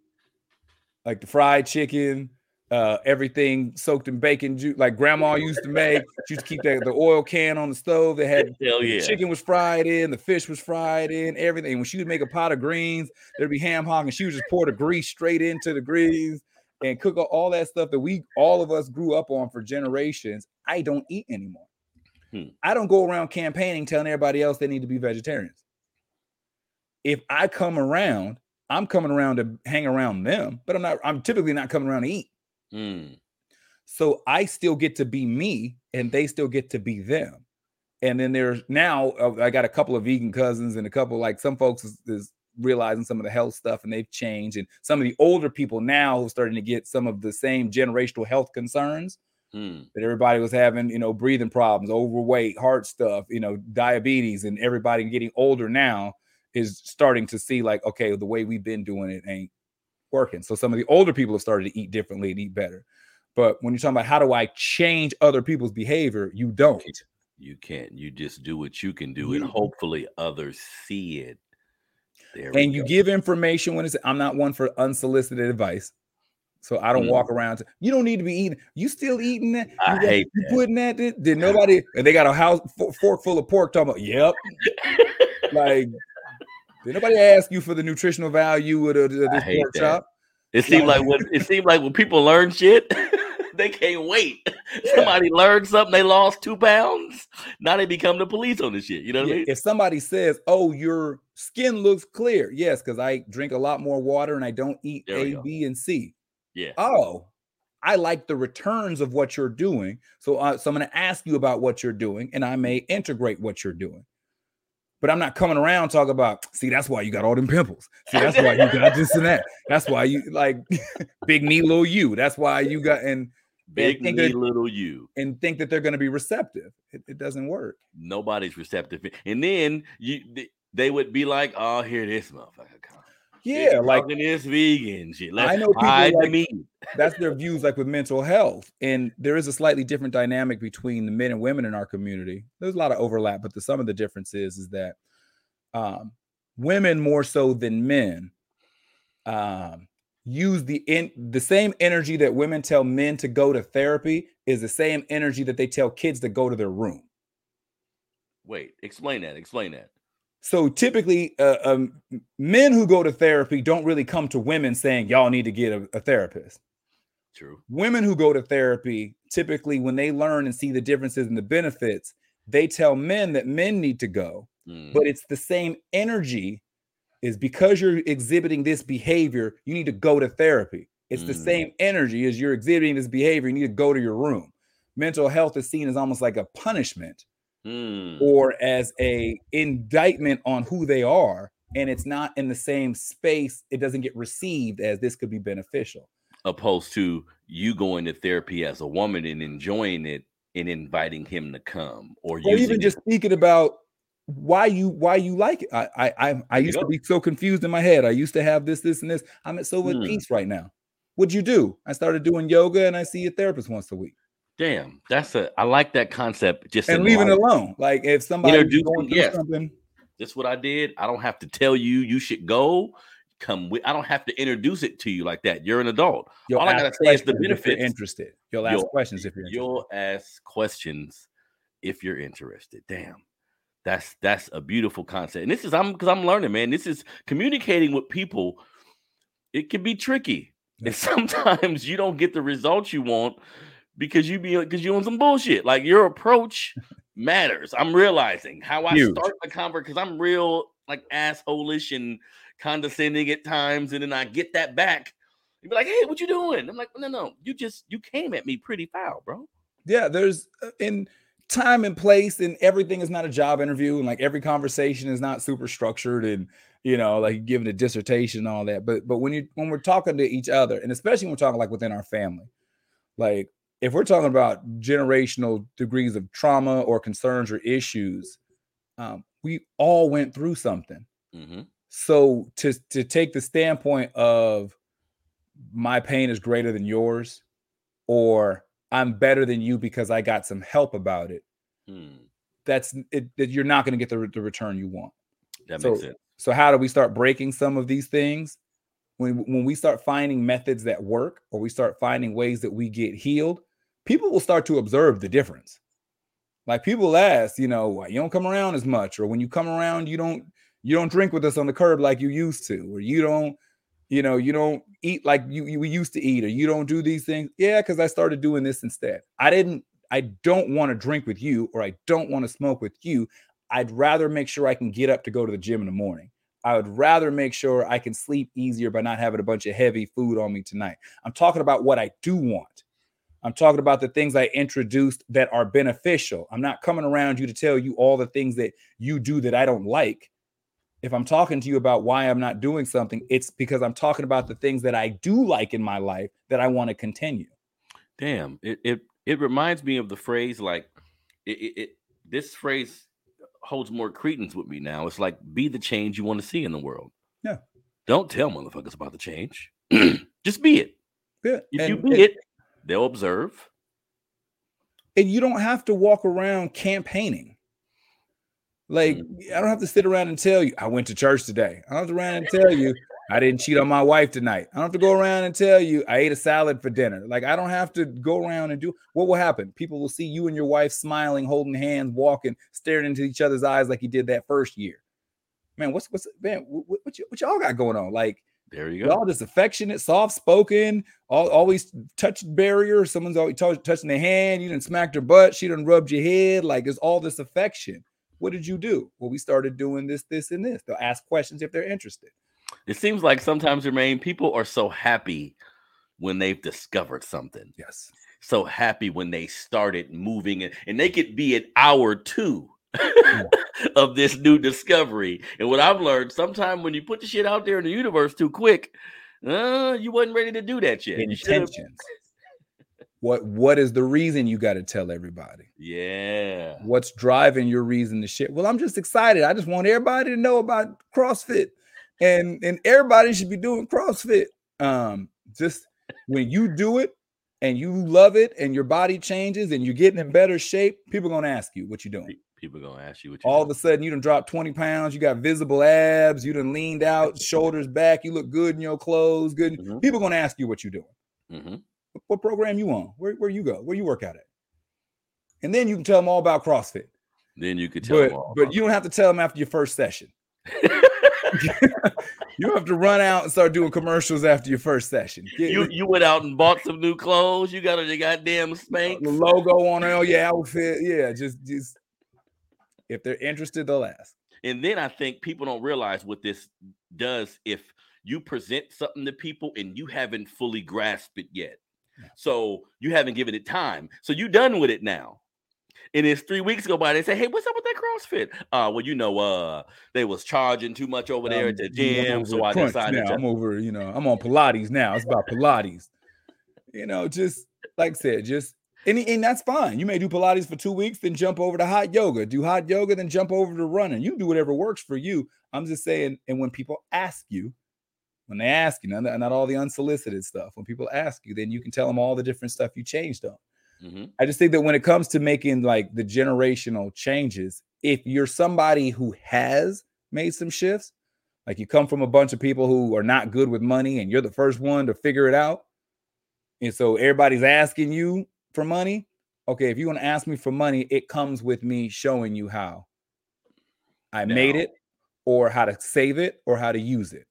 like the fried chicken, uh, everything soaked in bacon juice, like grandma used to make. She used to keep that the oil can on the stove. They had Hell the yeah. chicken was fried in, the fish was fried in, everything. When she would make a pot of greens, there'd be ham hock, and she would just pour the grease straight into the greens. and cook all that stuff that we all of us grew up on for generations, I don't eat anymore. Hmm. I don't go around campaigning telling everybody else they need to be vegetarians. If I come around, I'm coming around to hang around them, but I'm not, I'm typically not coming around to eat. Hmm. So I still get to be me and they still get to be them. And then there's now uh, I got a couple of vegan cousins and a couple like some folks is, is realizing some of the health stuff and they've changed. And some of the older people now are starting to get some of the same generational health concerns hmm. that everybody was having, you know, breathing problems, overweight, heart stuff, you know, diabetes, and everybody getting older now is starting to see like, okay, the way we've been doing it ain't working. So some of the older people have started to eat differently and eat better. But when you're talking about how do I change other people's behavior, you don't. You can't. You just do what you can do, and hopefully others see it. There and you go. give information when it's. I'm not one for unsolicited advice, so I don't mm. walk around. To, you don't need to be eating. You still eating that? You, I hate you that. putting that? Did, did nobody? And they got a house fork full of pork. Talking about, yep. like, did nobody ask you for the nutritional value of, the, of this pork that. chop? It seemed like when it seemed like when people learn shit. they can't wait. Yeah. Somebody learned something, they lost two pounds. Now they become the police on this shit. You know what yeah. I mean? If somebody says, Oh, your skin looks clear, yes, because I drink a lot more water and I don't eat A, B, and C. Yeah. Oh, I like the returns of what you're doing. So, uh, so I'm going to ask you about what you're doing, and I may integrate what you're doing. But I'm not coming around talking about, see, that's why you got all them pimples. See, that's why you got this and that. That's why you like big knee, little you. That's why you got and Big me, that, little you. And think that they're going to be receptive. It, it, doesn't work. Nobody's receptive. And then you they would be like, oh, here this motherfucker. Yeah, like this vegan shit. Let's I know people like, meat. that's their views, like with mental health. And there is a slightly different dynamic between the men and women in our community. There's a lot of overlap, but the some of the differences is that um, women more so than men um, use the in the same energy that women tell men to go to therapy is the same energy that they tell kids to go to their room. Wait, explain that. Explain that. So typically, uh, um, men who go to therapy don't really come to women saying y'all need to get a, a therapist. True. Women who go to therapy typically, when they learn and see the differences and the benefits, they tell men that men need to go. Mm. But it's the same energy is because you're exhibiting this behavior, you need to go to therapy. It's mm. the same energy as you're exhibiting this behavior, you need to go to your room. Mental health is seen as almost like a punishment mm. or as a indictment on who they are and it's not in the same space it doesn't get received as this could be beneficial opposed to you going to therapy as a woman and enjoying it and inviting him to come or, or even just speaking about why you why you like it. I I I used to be so confused in my head. I used to have this, this, and this. I'm at so at hmm. peace right now. What'd you do? I started doing yoga and I see a therapist once a week. Damn, that's a I like that concept. Just and leaving it alone. Like if somebody going through yes. something. That's what I did. I don't have to tell you you should go. Come with. I don't have to introduce it to you like that. You're an adult. You'll All I gotta say is the benefits. interested. You'll ask you'll, questions if you're interested. You'll ask questions if you're interested. Damn. That's that's a beautiful concept. And this is I'm because I'm learning, man. This is communicating with people. It can be tricky. And sometimes you don't get the results you want because you be because you on some bullshit. Like your approach matters. I'm realizing how I Huge. start the conversation because I'm real like assholeish and condescending at times, and then I get that back. You be like, "Hey, what you doing?" I'm like, "No, no, you just you came at me pretty foul, bro." Yeah, there's uh, in time and place and everything is not a job interview and like every conversation is not super structured and you know like giving a dissertation and all that but but when you when we're talking to each other and especially when we're talking like within our family like if we're talking about generational degrees of trauma or concerns or issues um, we all went through something mm-hmm. so to to take the standpoint of my pain is greater than yours or I'm better than you because I got some help about it. Hmm. That's it, it, You're not going to get the, the return you want. That so, makes sense. So how do we start breaking some of these things? When when we start finding methods that work, or we start finding ways that we get healed, people will start to observe the difference. Like people ask, you know, you don't come around as much, or when you come around, you don't you don't drink with us on the curb like you used to, or you don't you know, you don't eat like you, you we used to eat, or you don't do these things. Yeah, because I started doing this instead. I didn't, I don't want to drink with you, or I don't want to smoke with you. I'd rather make sure I can get up to go to the gym in the morning. I would rather make sure I can sleep easier by not having a bunch of heavy food on me tonight. I'm talking about what I do want. I'm talking about the things I introduced that are beneficial. I'm not coming around you to tell you all the things that you do that I don't like. If I'm talking to you about why I'm not doing something, it's because I'm talking about the things that I do like in my life that I want to continue. Damn, it it it reminds me of the phrase like it, it, it this phrase holds more credence with me now. It's like be the change you want to see in the world. Yeah. Don't tell motherfuckers about the change. Just be it. Yeah. If and, you be it, they'll observe. and you don't have to walk around campaigning. Like Mm. I don't have to sit around and tell you I went to church today. I don't have to around and tell you I didn't cheat on my wife tonight. I don't have to go around and tell you I ate a salad for dinner. Like I don't have to go around and do what will happen. People will see you and your wife smiling, holding hands, walking, staring into each other's eyes like you did that first year. Man, what's what's man? What, what, what y'all got going on? Like There you go. y'all just affectionate, soft spoken, all, always touch barrier. Someone's always touch, touching the hand. You didn't smack her butt. She done rubbed your head. Like it's all this affection. What did you do? Well, we started doing this, this, and this. They'll ask questions if they're interested. It seems like sometimes, Jermaine, people are so happy when they've discovered something. Yes. So happy when they started moving, and, and they could be an hour two of this new discovery. And what I've learned, sometimes when you put the shit out there in the universe too quick, uh, you wasn't ready to do that yet. Intentions. what What is the reason you got to tell everybody? Yeah. What's driving your reason to shit? Well, I'm just excited. I just want everybody to know about CrossFit, and and everybody should be doing CrossFit. Um, just when you do it and you love it, and your body changes, and you're getting in better shape, people are gonna ask you what you doing. Pe- People gonna ask you what you All of a sudden, you done dropped 20 pounds. You got visible abs. You done leaned out, shoulders back. You look good in your clothes. Good. Mhm. People gonna ask you what you doing Mhm. what- what program you on where, where you go where you work out at and then you can tell them all about CrossFit Then you could tell but them all. but you don't have to tell them after your first session you have to run out and start doing commercials after your first session Get you you went out and bought some new clothes. You got a goddamn spank. the logo on all your outfit yeah just just if they're interested they'll ask And then I think people don't realize what this does if you present something to people and you haven't fully grasped it yet. Yeah. So you haven't given it time. So you done with it now. And it's three weeks go by. They say, "Hey, what's up with that CrossFit?" Uh, well, you know, uh, they was charging too much over there Um, at the you know, I'm gym, so I decided now. to. i'm over you know i'm on pilates now it's about pilates you know just like i said just and, and that's fine. You may do pilates for two weeks then jump over to hot yoga. Do hot yoga then jump over to running. You do whatever works for you. I'm just saying and when people ask you when they ask you not, not all the unsolicited stuff when people ask you then you can tell them all the different stuff you changed on. Mhm. I just think that when it comes to making like the generational changes, if you're somebody who has made some shifts, like you come from a bunch of people who are not good with money and you're the first one to figure it out, and so everybody's asking you for money. Okay, if you want to ask me for money, it comes with me showing you how I made it or how to save it or how to use it.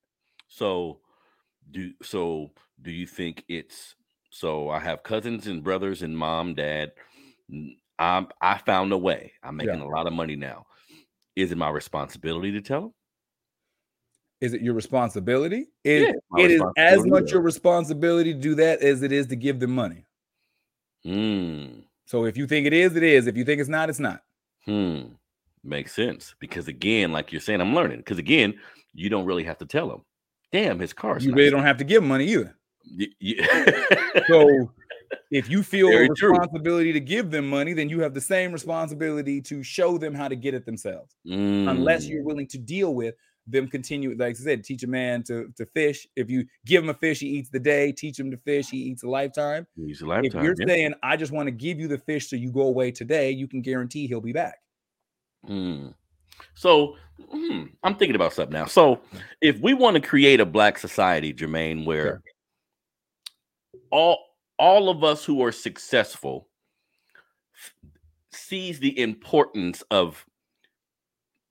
So, do so? Do you think it's so? I have cousins and brothers and mom, dad. I'm I found a way. I'm Yeah. making a lot of money now. Is it my responsibility to tell them? Is it your responsibility? It, Yeah, it is as much your responsibility to do that as it is to give them money. Hmm. So if you think it is, it is. If you think it's not, it's not. Hmm. Makes sense because again, like you're saying, I'm learning. Because again, you don't really have to tell them. Damn, his car's You nice. really don't have to give them money either. Y- y- So if you feel Very a true. responsibility to give them money, then you have the same responsibility to show them how to get it themselves. Unless Mm, you're willing to deal with them continue, like I said, teach a man to, to fish. If you give him a fish, he eats the day, teach him to fish, he eats a lifetime. use a If you're yeah. saying, I just want to give you the fish so you go away today, you can guarantee he'll be back. Hmm. So hmm, I'm thinking about something now. So if we want to create a black society, Jermaine, where all all of us who are successful f- sees the importance of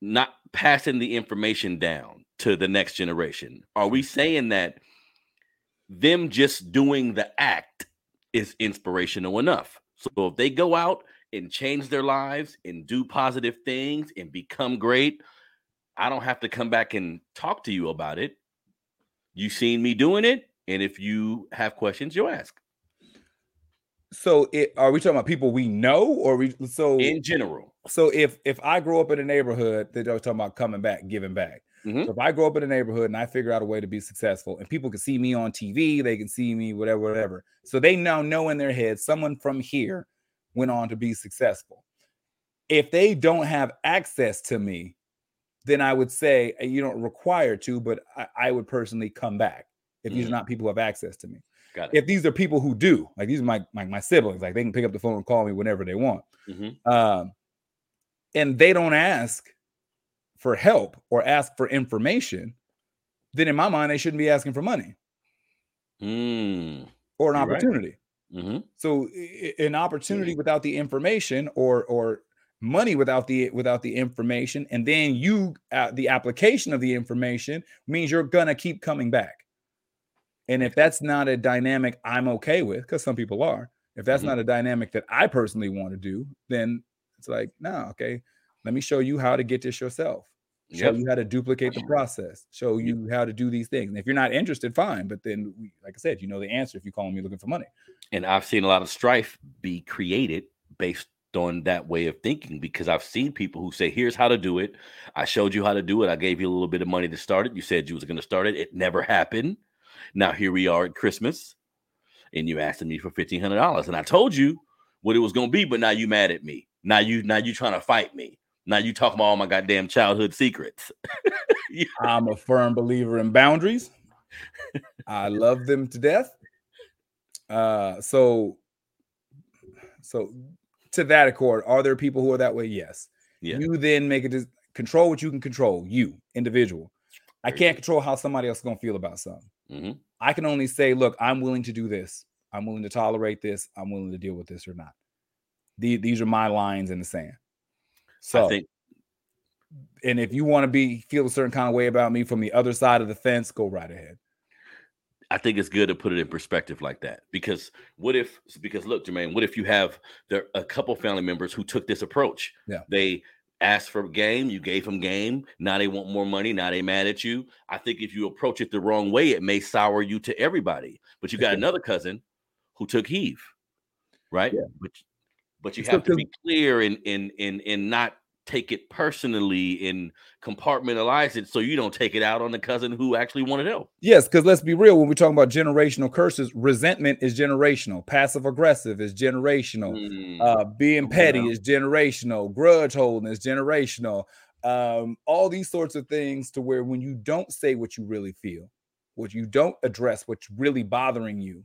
not passing the information down to the next generation, are we saying that them just doing the act is inspirational enough. So if they go out and change their lives and do positive things and become great, I don't have to come back and talk to you about it. You've seen me doing it, and if you have questions, you ask. So, it, are we talking about people we know, or we so in general? So, if if I grow up in a neighborhood that are talking about coming back, giving back. Mm-hmm. So if I grow up in a neighborhood and I figure out a way to be successful, and people can see me on TV, they can see me, whatever, whatever. So they now know in their head someone from here went on to be successful. If they don't have access to me, then I would say you don't require to, but I, I would personally come back if mm-hmm. these are mm-hmm. not people who have access to me. If these are people who do, like these are my, my, my siblings, like they can pick up the phone and call me whenever they want, mm-hmm. um, and they don't ask for help or ask for information, then in my mind they shouldn't be asking for money mm. or an You're opportunity. Right. Mm-hmm. So an opportunity mm-hmm. without the information or or money without the without the information and then you uh, the application of the information means you're gonna keep coming back and if that's not a dynamic i'm okay with because some people are if that's mm-hmm. not a dynamic that i personally want to do then it's like no okay let me show you how to get this yourself show yep. you how to duplicate the process show you how to do these things and if you're not interested fine but then like i said you know the answer if you call me looking for money and i've seen a lot of strife be created based on that way of thinking because I've seen people who say, "Here's how to do it. I showed you how to do it. I gave you a little bit of money to start it. You said you was going to start it. It never happened. Now here we are at Christmas, and you asked me for fifteen hundred dollars, and I told you what it was going to be, but now you mad at me. Now you now you trying to fight me. Now you talking about all my goddamn childhood secrets. I'm a firm believer in boundaries. I love them to death. Uh, so so to that accord, are there people who are that way? Yes. Yeah. You then make it control what you can control, you individual. I can't control how somebody else is going to feel about something. Mm-hmm. I can only say, look, I'm willing to do this. I'm willing to tolerate this. I'm willing to deal with this or not. The, these are my lines in the sand. So, think- and if you want to be feel a certain kind of way about me from the other side of the fence, go right ahead. I think it's good to put it in perspective like that because what if because look, Jermaine, what if you have there a couple family members who took this approach? Yeah, they asked for game, you gave them game. Now they want more money. Now they mad at you. I think if you approach it the wrong way, it may sour you to everybody. But you got another cousin who took heave, right? Yeah. But but you have to be clear in in in in not take it personally and compartmentalize it so you don't take it out on the cousin who actually wanted help. Yes, because let's be real, when we're talking about generational curses, resentment is generational, passive aggressive is generational, mm. uh, being petty is generational, grudge holding is generational. Um, all these sorts of things to where when you don't say what you really feel, what you don't address what's really bothering you,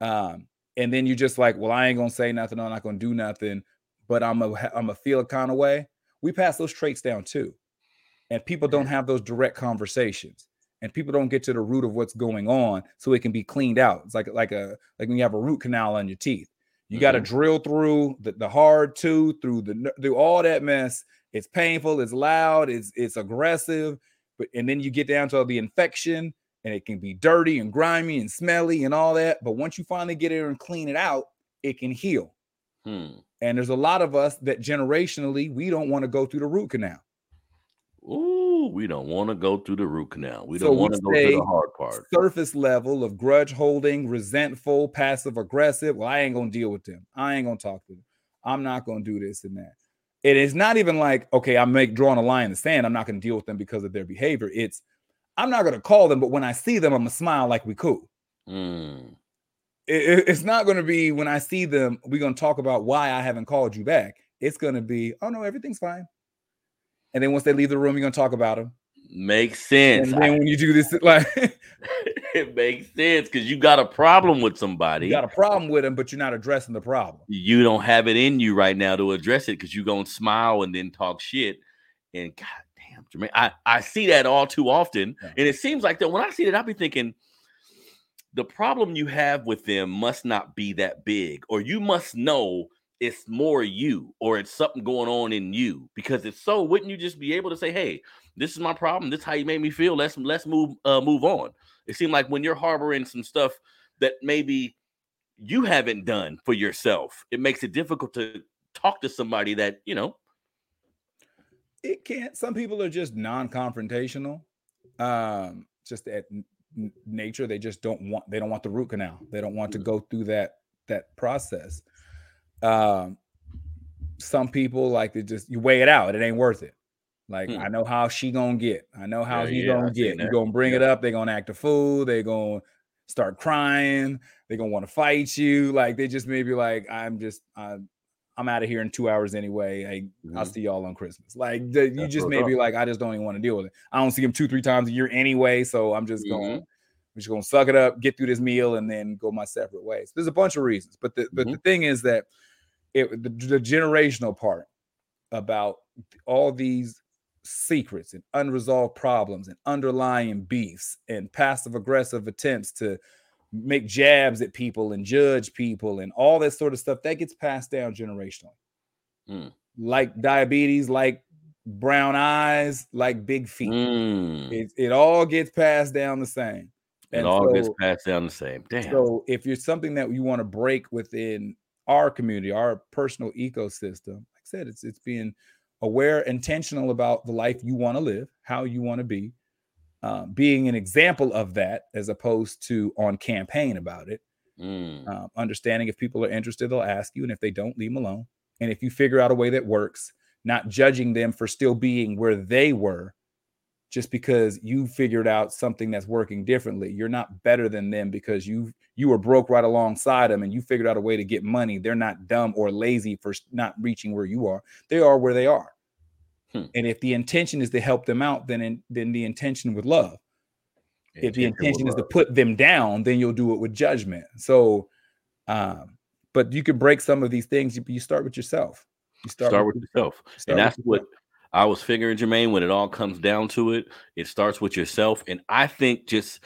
um, and then you're just like, well, I ain't gonna say nothing, I'm not gonna do nothing, but I'm a I'm a feel a kind of way we pass those traits down too. And people don't have those direct conversations. And people don't get to the root of what's going on so it can be cleaned out. It's like like a like when you have a root canal on your teeth. You mm-hmm. got to drill through the, the hard tooth, through the through all that mess. It's painful, it's loud, it's it's aggressive, but and then you get down to the infection and it can be dirty and grimy and smelly and all that. But once you finally get in and clean it out, it can heal. Hmm. And there's a lot of us that generationally we don't want to go through the root canal. Ooh, we don't want to go through the root canal. We so don't want to go through the hard part. Surface level of grudge holding, resentful, passive aggressive. Well, I ain't gonna deal with them. I ain't gonna talk to them. I'm not gonna do this and that. It is not even like, okay, I'm make drawing a line in the sand. I'm not gonna deal with them because of their behavior. It's I'm not gonna call them, but when I see them, I'm gonna smile like we cool. Mm it, it's not going to be when I see them, we're going to talk about why I haven't called you back. It's going to be, oh no, everything's fine. And then once they leave the room, you're going to talk about them. Makes sense. And then when you do this, like it makes sense because you got a problem with somebody. You got a problem with them, but you're not addressing the problem. You don't have it in you right now to address it because you're gonna smile and then talk shit. And god damn, Jermaine, I, I see that all too often. Yeah. And it seems like that when I see that, I'll be thinking, the problem you have with them must not be that big, or you must know it's more you, or it's something going on in you. Because if so, wouldn't you just be able to say, Hey, this is my problem. This is how you made me feel. Let's let's move uh move on. It seemed like when you're harboring some stuff that maybe you haven't done for yourself, it makes it difficult to talk to somebody that you know. It can't. Some people are just non-confrontational. Um, just at nature, they just don't want. They don't want the root canal. They don't want to Mm. go through that that process. Um, some people like to just you weigh it out. It ain't worth it. Like Hmm. I know how she gonna get. I know how Yeah, he yeah, gonna seen get. You gonna bring it up. They gonna act a fool. They gonna start crying. They gonna want to fight you. Like they just maybe like I'm just I'm I'm out of here in two hours anyway. Hey, I'll Mhm. see y'all on Christmas. Like the, you That's just may be like I just don't even want to deal with it. I don't see him two three times a year anyway, so I'm just going. Mhm. I'm just gonna suck it up, get through this meal, and then go my separate ways. There's a bunch of reasons, but the but the thing is that it the, the generational part about all these secrets and unresolved problems and underlying beefs and passive aggressive attempts to make jabs at people and judge people and all that sort of stuff that gets passed down generationally. Mm. Like diabetes, like brown eyes, like big feet. Mm. It, it all gets passed down the same. It And all gets so- passed down the same. Damn. so if you're something that you want to break within our community, our personal ecosystem, like I said, it's it's being aware, intentional about the life you want to live, how you want to be, uh, being an example of that as opposed to on campaign about it. Mm. Um, understanding if people are interested, they'll ask you, and if they don't, leave them alone. And if you figure out a way that works, not judging them for still being where they were, just because you figured out something that's working differently. You're not better than them because you you were broke right alongside them and you figured out a way to get money. They're not dumb or lazy for not reaching where you are. They are where they are. Hmm. And if the intention is to help them out, then in, then the intention with love if the intention is to put them down, then you'll do it with judgment. So, um, but you can break some of these things. You, you start with yourself. You start, with yourself. start and with that's what yourself. I was figuring, Jermaine, when it all comes down to it, it starts with yourself. And I think just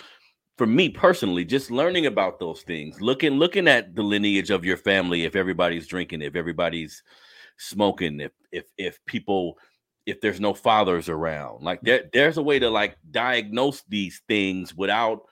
for me personally, just learning about those things, looking looking at the lineage of your family, if everybody's drinking, if everybody's smoking, if if if people if there's no fathers around, like there, there's a way to like diagnose these things without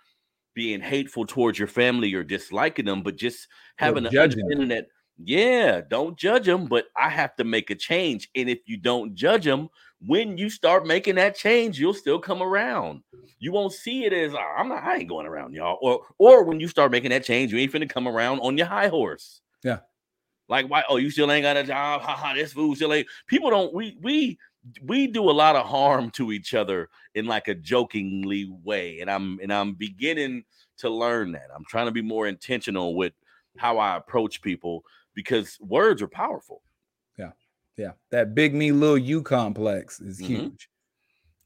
being hateful towards your family or disliking them, but just having an judging them. understanding that yeah, don't judge them, but I have to make a change. And if you don't judge them, when you start making that change, you'll still come around. You won't see it as "Ah, I'm not, I ain't going around y'all. Or or when you start making that change, you ain't finna come around on your high horse. Yeah. Like why? Oh, you still ain't got a job. Haha, ha, this food still ain't. People don't. We we we do a lot of harm to each other in like a jokingly way, and I'm and I'm beginning to learn that. I'm trying to be more intentional with how I approach people because words are powerful. Yeah, Yeah. that big me, little you complex is Mhm. huge.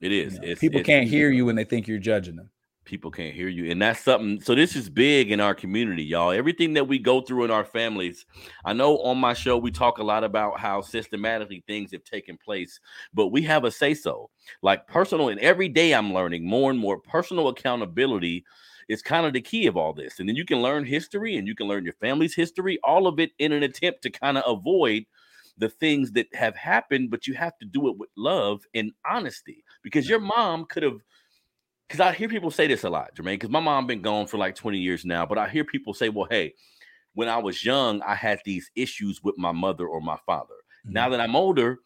It You know, It's- people it's- can't hear you when they think you're judging them. People can't hear you. And that's something so this is big in our community y'all. Everything that we go through in our families i know on my show we talk a lot about how systematically things have taken place but we have a say so like personal and every day i'm learning more and more personal accountability is kind of the key of all this. And then you can learn history and you can learn your family's history all of it in an attempt to kind of avoid the things that have happened but you have to do it with love and honesty because your mom could have because I hear people say this a lot, Jermaine, because my mom been gone for like 20 years now, but I hear people say, well, hey, when I was young, I had these issues with my mother or my father. Mm-hmm. Now that I'm older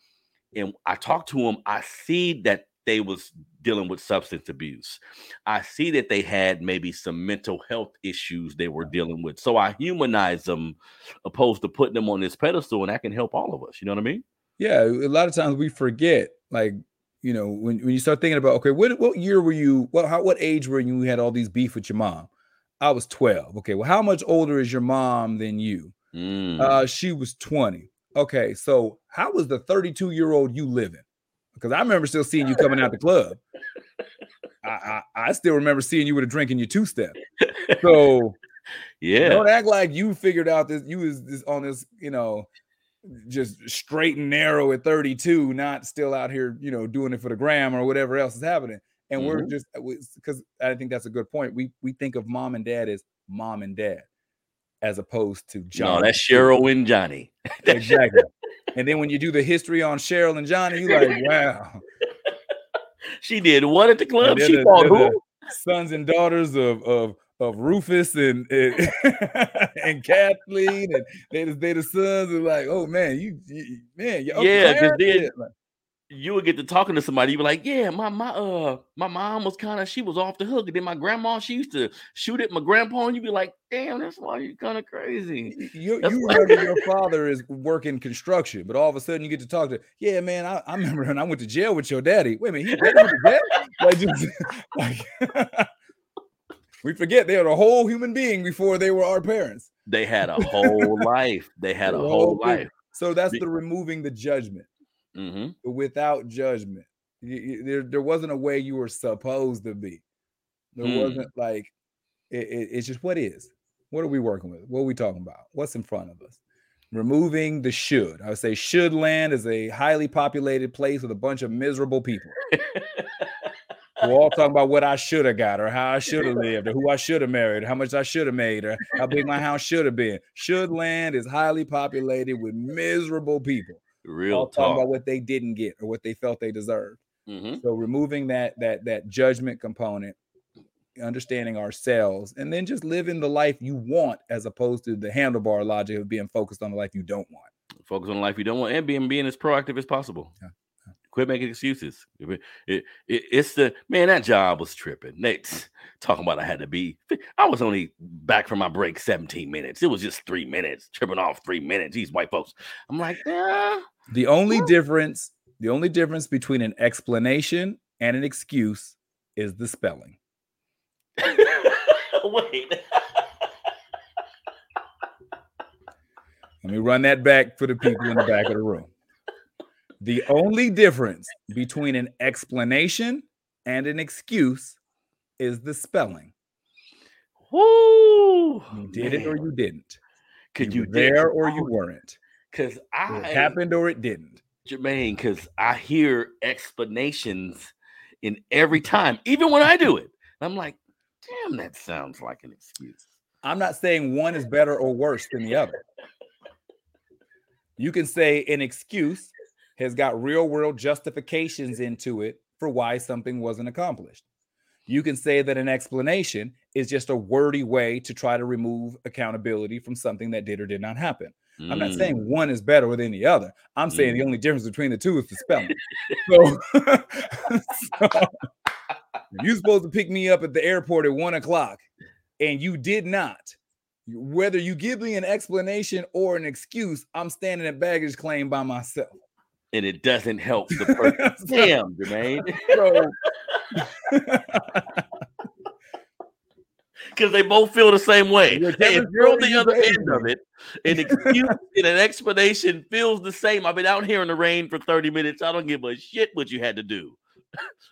and I talk to them, I see that they was dealing with substance abuse. I see that they had maybe some mental health issues they were dealing with. So I humanize them opposed to putting them on this pedestal, and that can help all of us. You know what I mean? Yeah, a lot of times we forget, like you know, when, when you start thinking about, okay, what what year were you? What how what age were you? You had all these beef with your mom. I was twelve. Okay, well, how much older is your mom than you? Mm. Uh, she was twenty. Okay, so how was the thirty-two year old you living? Because I remember still seeing you coming out the club. I, I I still remember seeing you with a drink in your two step. So yeah. don't act like you figured out this. You was this on this, you know, just straight and narrow at 32, not still out here, you know, doing it for the gram or whatever else is happening. And we're Mhm. just because I think that's a good point. We we think of mom and dad as mom and dad, as opposed to John. no, that's Cheryl and Johnny. Exactly. and then when you do the history on Cheryl and Johnny, you're like, wow. she did what at the club? She the- fought who? Sons and daughters of of of Rufus and and, and Kathleen, and they the, they the sons are like, oh man, you, you man, your Yeah, 'cause then- like, You would get to talking to somebody, you'd be like, Yeah, my my uh my mom was kind of she was off the hook. And then my grandma, she used to shoot at my grandpa, and you'd be like, Damn, that's why you're kind of crazy. you, That's you remember your father is working construction, but all of a sudden you get to talk to, yeah, man, I, I remember when I went to jail with your daddy. Wait a minute, he went to jail? Like, just, like we forget they were a whole human being before they were our parents. They had a whole life. They had a They whole life. So that's the removing the judgment. hmm without judgment. You- you- there, there wasn't a way you were supposed to be. There Hmm. wasn't like it, it- it's just what is. What are we working with? What are we talking about? What's in front of us? Removing the should. I would say should land is a highly populated place with a bunch of miserable people. We're all talking about what I should have got, or how I should have lived, or who I should have married, or how much I should have made, or how big my house should have been. Should land is highly populated with miserable people Real all talking talk. about what they didn't get or what they felt they deserved. hmm So removing that that that judgment component, understanding ourselves, and then just living the life you want as opposed to the handlebar logic of being focused on the life you don't want. Focus on the life you don't want and being being as proactive as possible. Yeah, Quit making excuses. It, it, it- it's the man that job was tripping. Nate talking about I had to be. I was only back from my break 17 minutes. It was just three minutes, tripping off three minutes. These white folks. I'm like, yeah. The only difference, the only difference between an explanation and an excuse is the spelling. Wait. Let me run that back for the people in the back of the room. The only difference between an explanation and an excuse is the spelling. Woo. You did it or you didn't. Could you you there or you weren't. Cause I It happened or it didn't. Jermaine, because I hear explanations in every time, even when I do it. I'm like, damn, that sounds like an excuse. I'm not saying one is better or worse than the other. You can say an excuse has got real world justifications into it for why something wasn't accomplished. You can say that an explanation is just a wordy way to try to remove accountability from something that did or did not happen. I'm not Mm, saying one is better than the other. I'm saying the only difference between the two is the spelling. so, so, you're supposed to pick me up at the airport at one o'clock and you did not, whether you give me an explanation or an excuse, I'm standing at baggage claim by myself. And it doesn't help the person. So- damn, Jermaine. Because they both feel the same way. Your Hey, if you're on the other raising. end of it, an excuse and an explanation feels the same. I've been out here in the rain for 30 minutes. I don't give a shit what you had to do.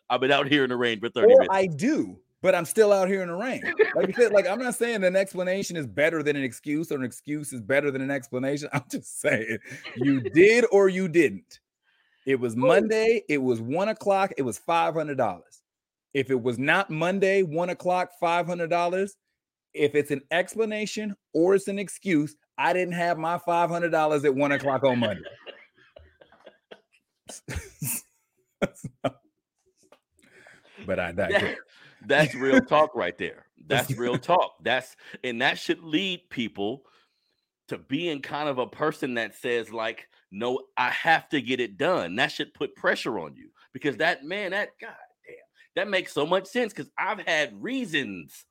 I've been out here in the rain for 30 or minutes. I do, but I'm still out here in the rain. Like you said, like I'm not saying an explanation is better than an excuse or an excuse is better than an explanation. I'm just saying you did or you didn't. It was Monday, it was one o'clock, it was five hundred dollars. If it was not Monday, one o'clock, five hundred dollars. If it's an explanation or it's an excuse, I didn't have my five hundred dollars at one o'clock on Monday. but I digress. That- that's real talk right there. That's real talk. That's and that should lead people to being kind of a person that says like, no, I have to get it done. That should put pressure on you because that man, that god damn, that makes so much sense because I've had reasons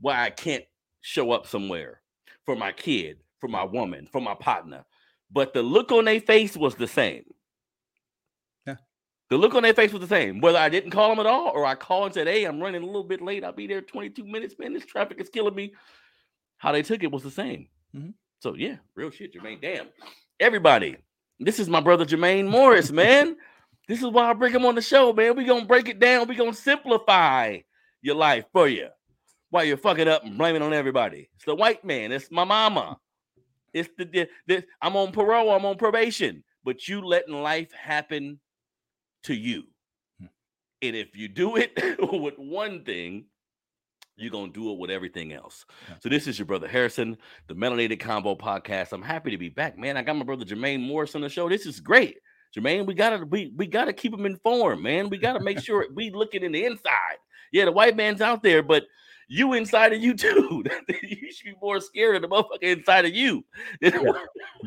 why I can't show up somewhere for my kid, for my woman, for my partner, but the look on their face was the same. Yeah. The look on their face was the same, whether I didn't call them at all or I called and said, Hey, I'm running a little bit late. I'll be there 22 minutes, man. This traffic is killing me. How they took it was the same. Mhm. So, yeah, real shit, Jermaine. Damn. Everybody, this is my brother Jermaine Morris, man. this is why I bring him on the show, man. We're going to break it down. We're going to simplify your life for you while you're fucking up and blaming on everybody. It's the white man. It's my mama. It's the, the, the I'm on parole. I'm on probation. But you letting life happen to you. Hmm. And if you do it with one thing, you're going to do it with everything else. Yeah. So, this is your brother Harrison, the Melanated Combo podcast. I'm happy to be back, man. I got my brother Jermaine Morris on the show. This is great. Jermaine, we gotta we we gotta keep him informed, man. We gotta make sure we looking in the inside. Yeah, the white man's out there, but you inside of you too. you should be more scared of the motherfucker inside of you.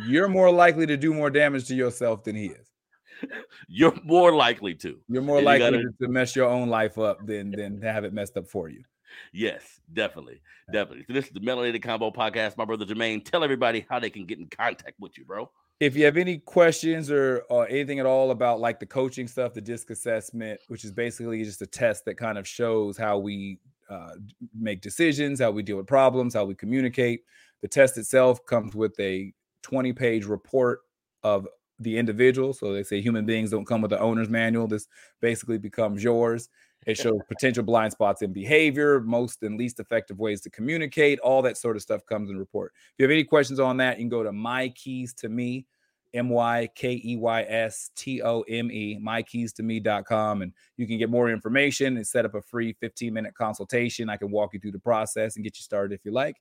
You're more likely to do more damage to yourself than he is. You're more likely to. You're more likely you gotta... to mess your own life up than than to have it messed up for you. Yes, definitely, definitely. So this is the Melanated Combo Podcast. My brother Jermaine, tell everybody how they can get in contact with you, bro. If you have any questions or, or anything at all about like the coaching stuff, the DISC assessment, which is basically just a test that kind of shows how we uh, make decisions, how we deal with problems, how we communicate. The test itself comes with a 20 page report of the individual. So they say human beings don't come with the owner's manual. This basically becomes yours. It shows potential blind spots in behavior, most and least effective ways to communicate. All that sort of stuff comes in report. If you have any questions on that, you can go to my keys to me, M Y K E Y S T O M E, mykeys2me.com. And you can get more information and set up a free 15 minute consultation. I can walk you through the process and get you started if you like.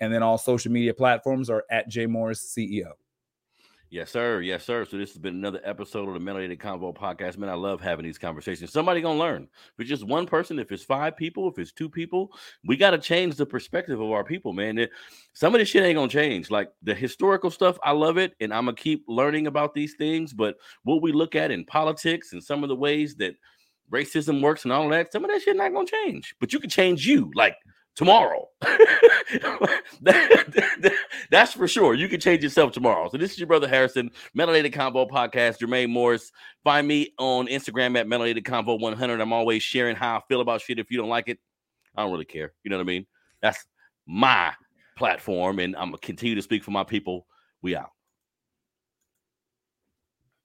And then all social media platforms are at J Morris CEO. Yes, sir. Yes, sir. So this has been another episode of the Melanated Convo podcast. Man, I love having these conversations. Somebody gonna learn. If it's just one person, if it's five people, if it's two people, we got to change the perspective of our people, man. Some of this shit ain't gonna change. Like the historical stuff, I love it, and I'm gonna keep learning about these things. But what we look at in politics and some of the ways that racism works and all that, some of that shit not gonna change. But you can change you. Like tomorrow. that's for sure. You can change yourself tomorrow. So this is your brother Harrison, Melanated Convo Podcast, Jermaine Morris. Find me on Instagram at Melanated Convo 100. I'm always sharing how I feel about shit. If you don't like it, I don't really care. You know what I mean? That's my platform, and I'm gonna continue to speak for my people. We out.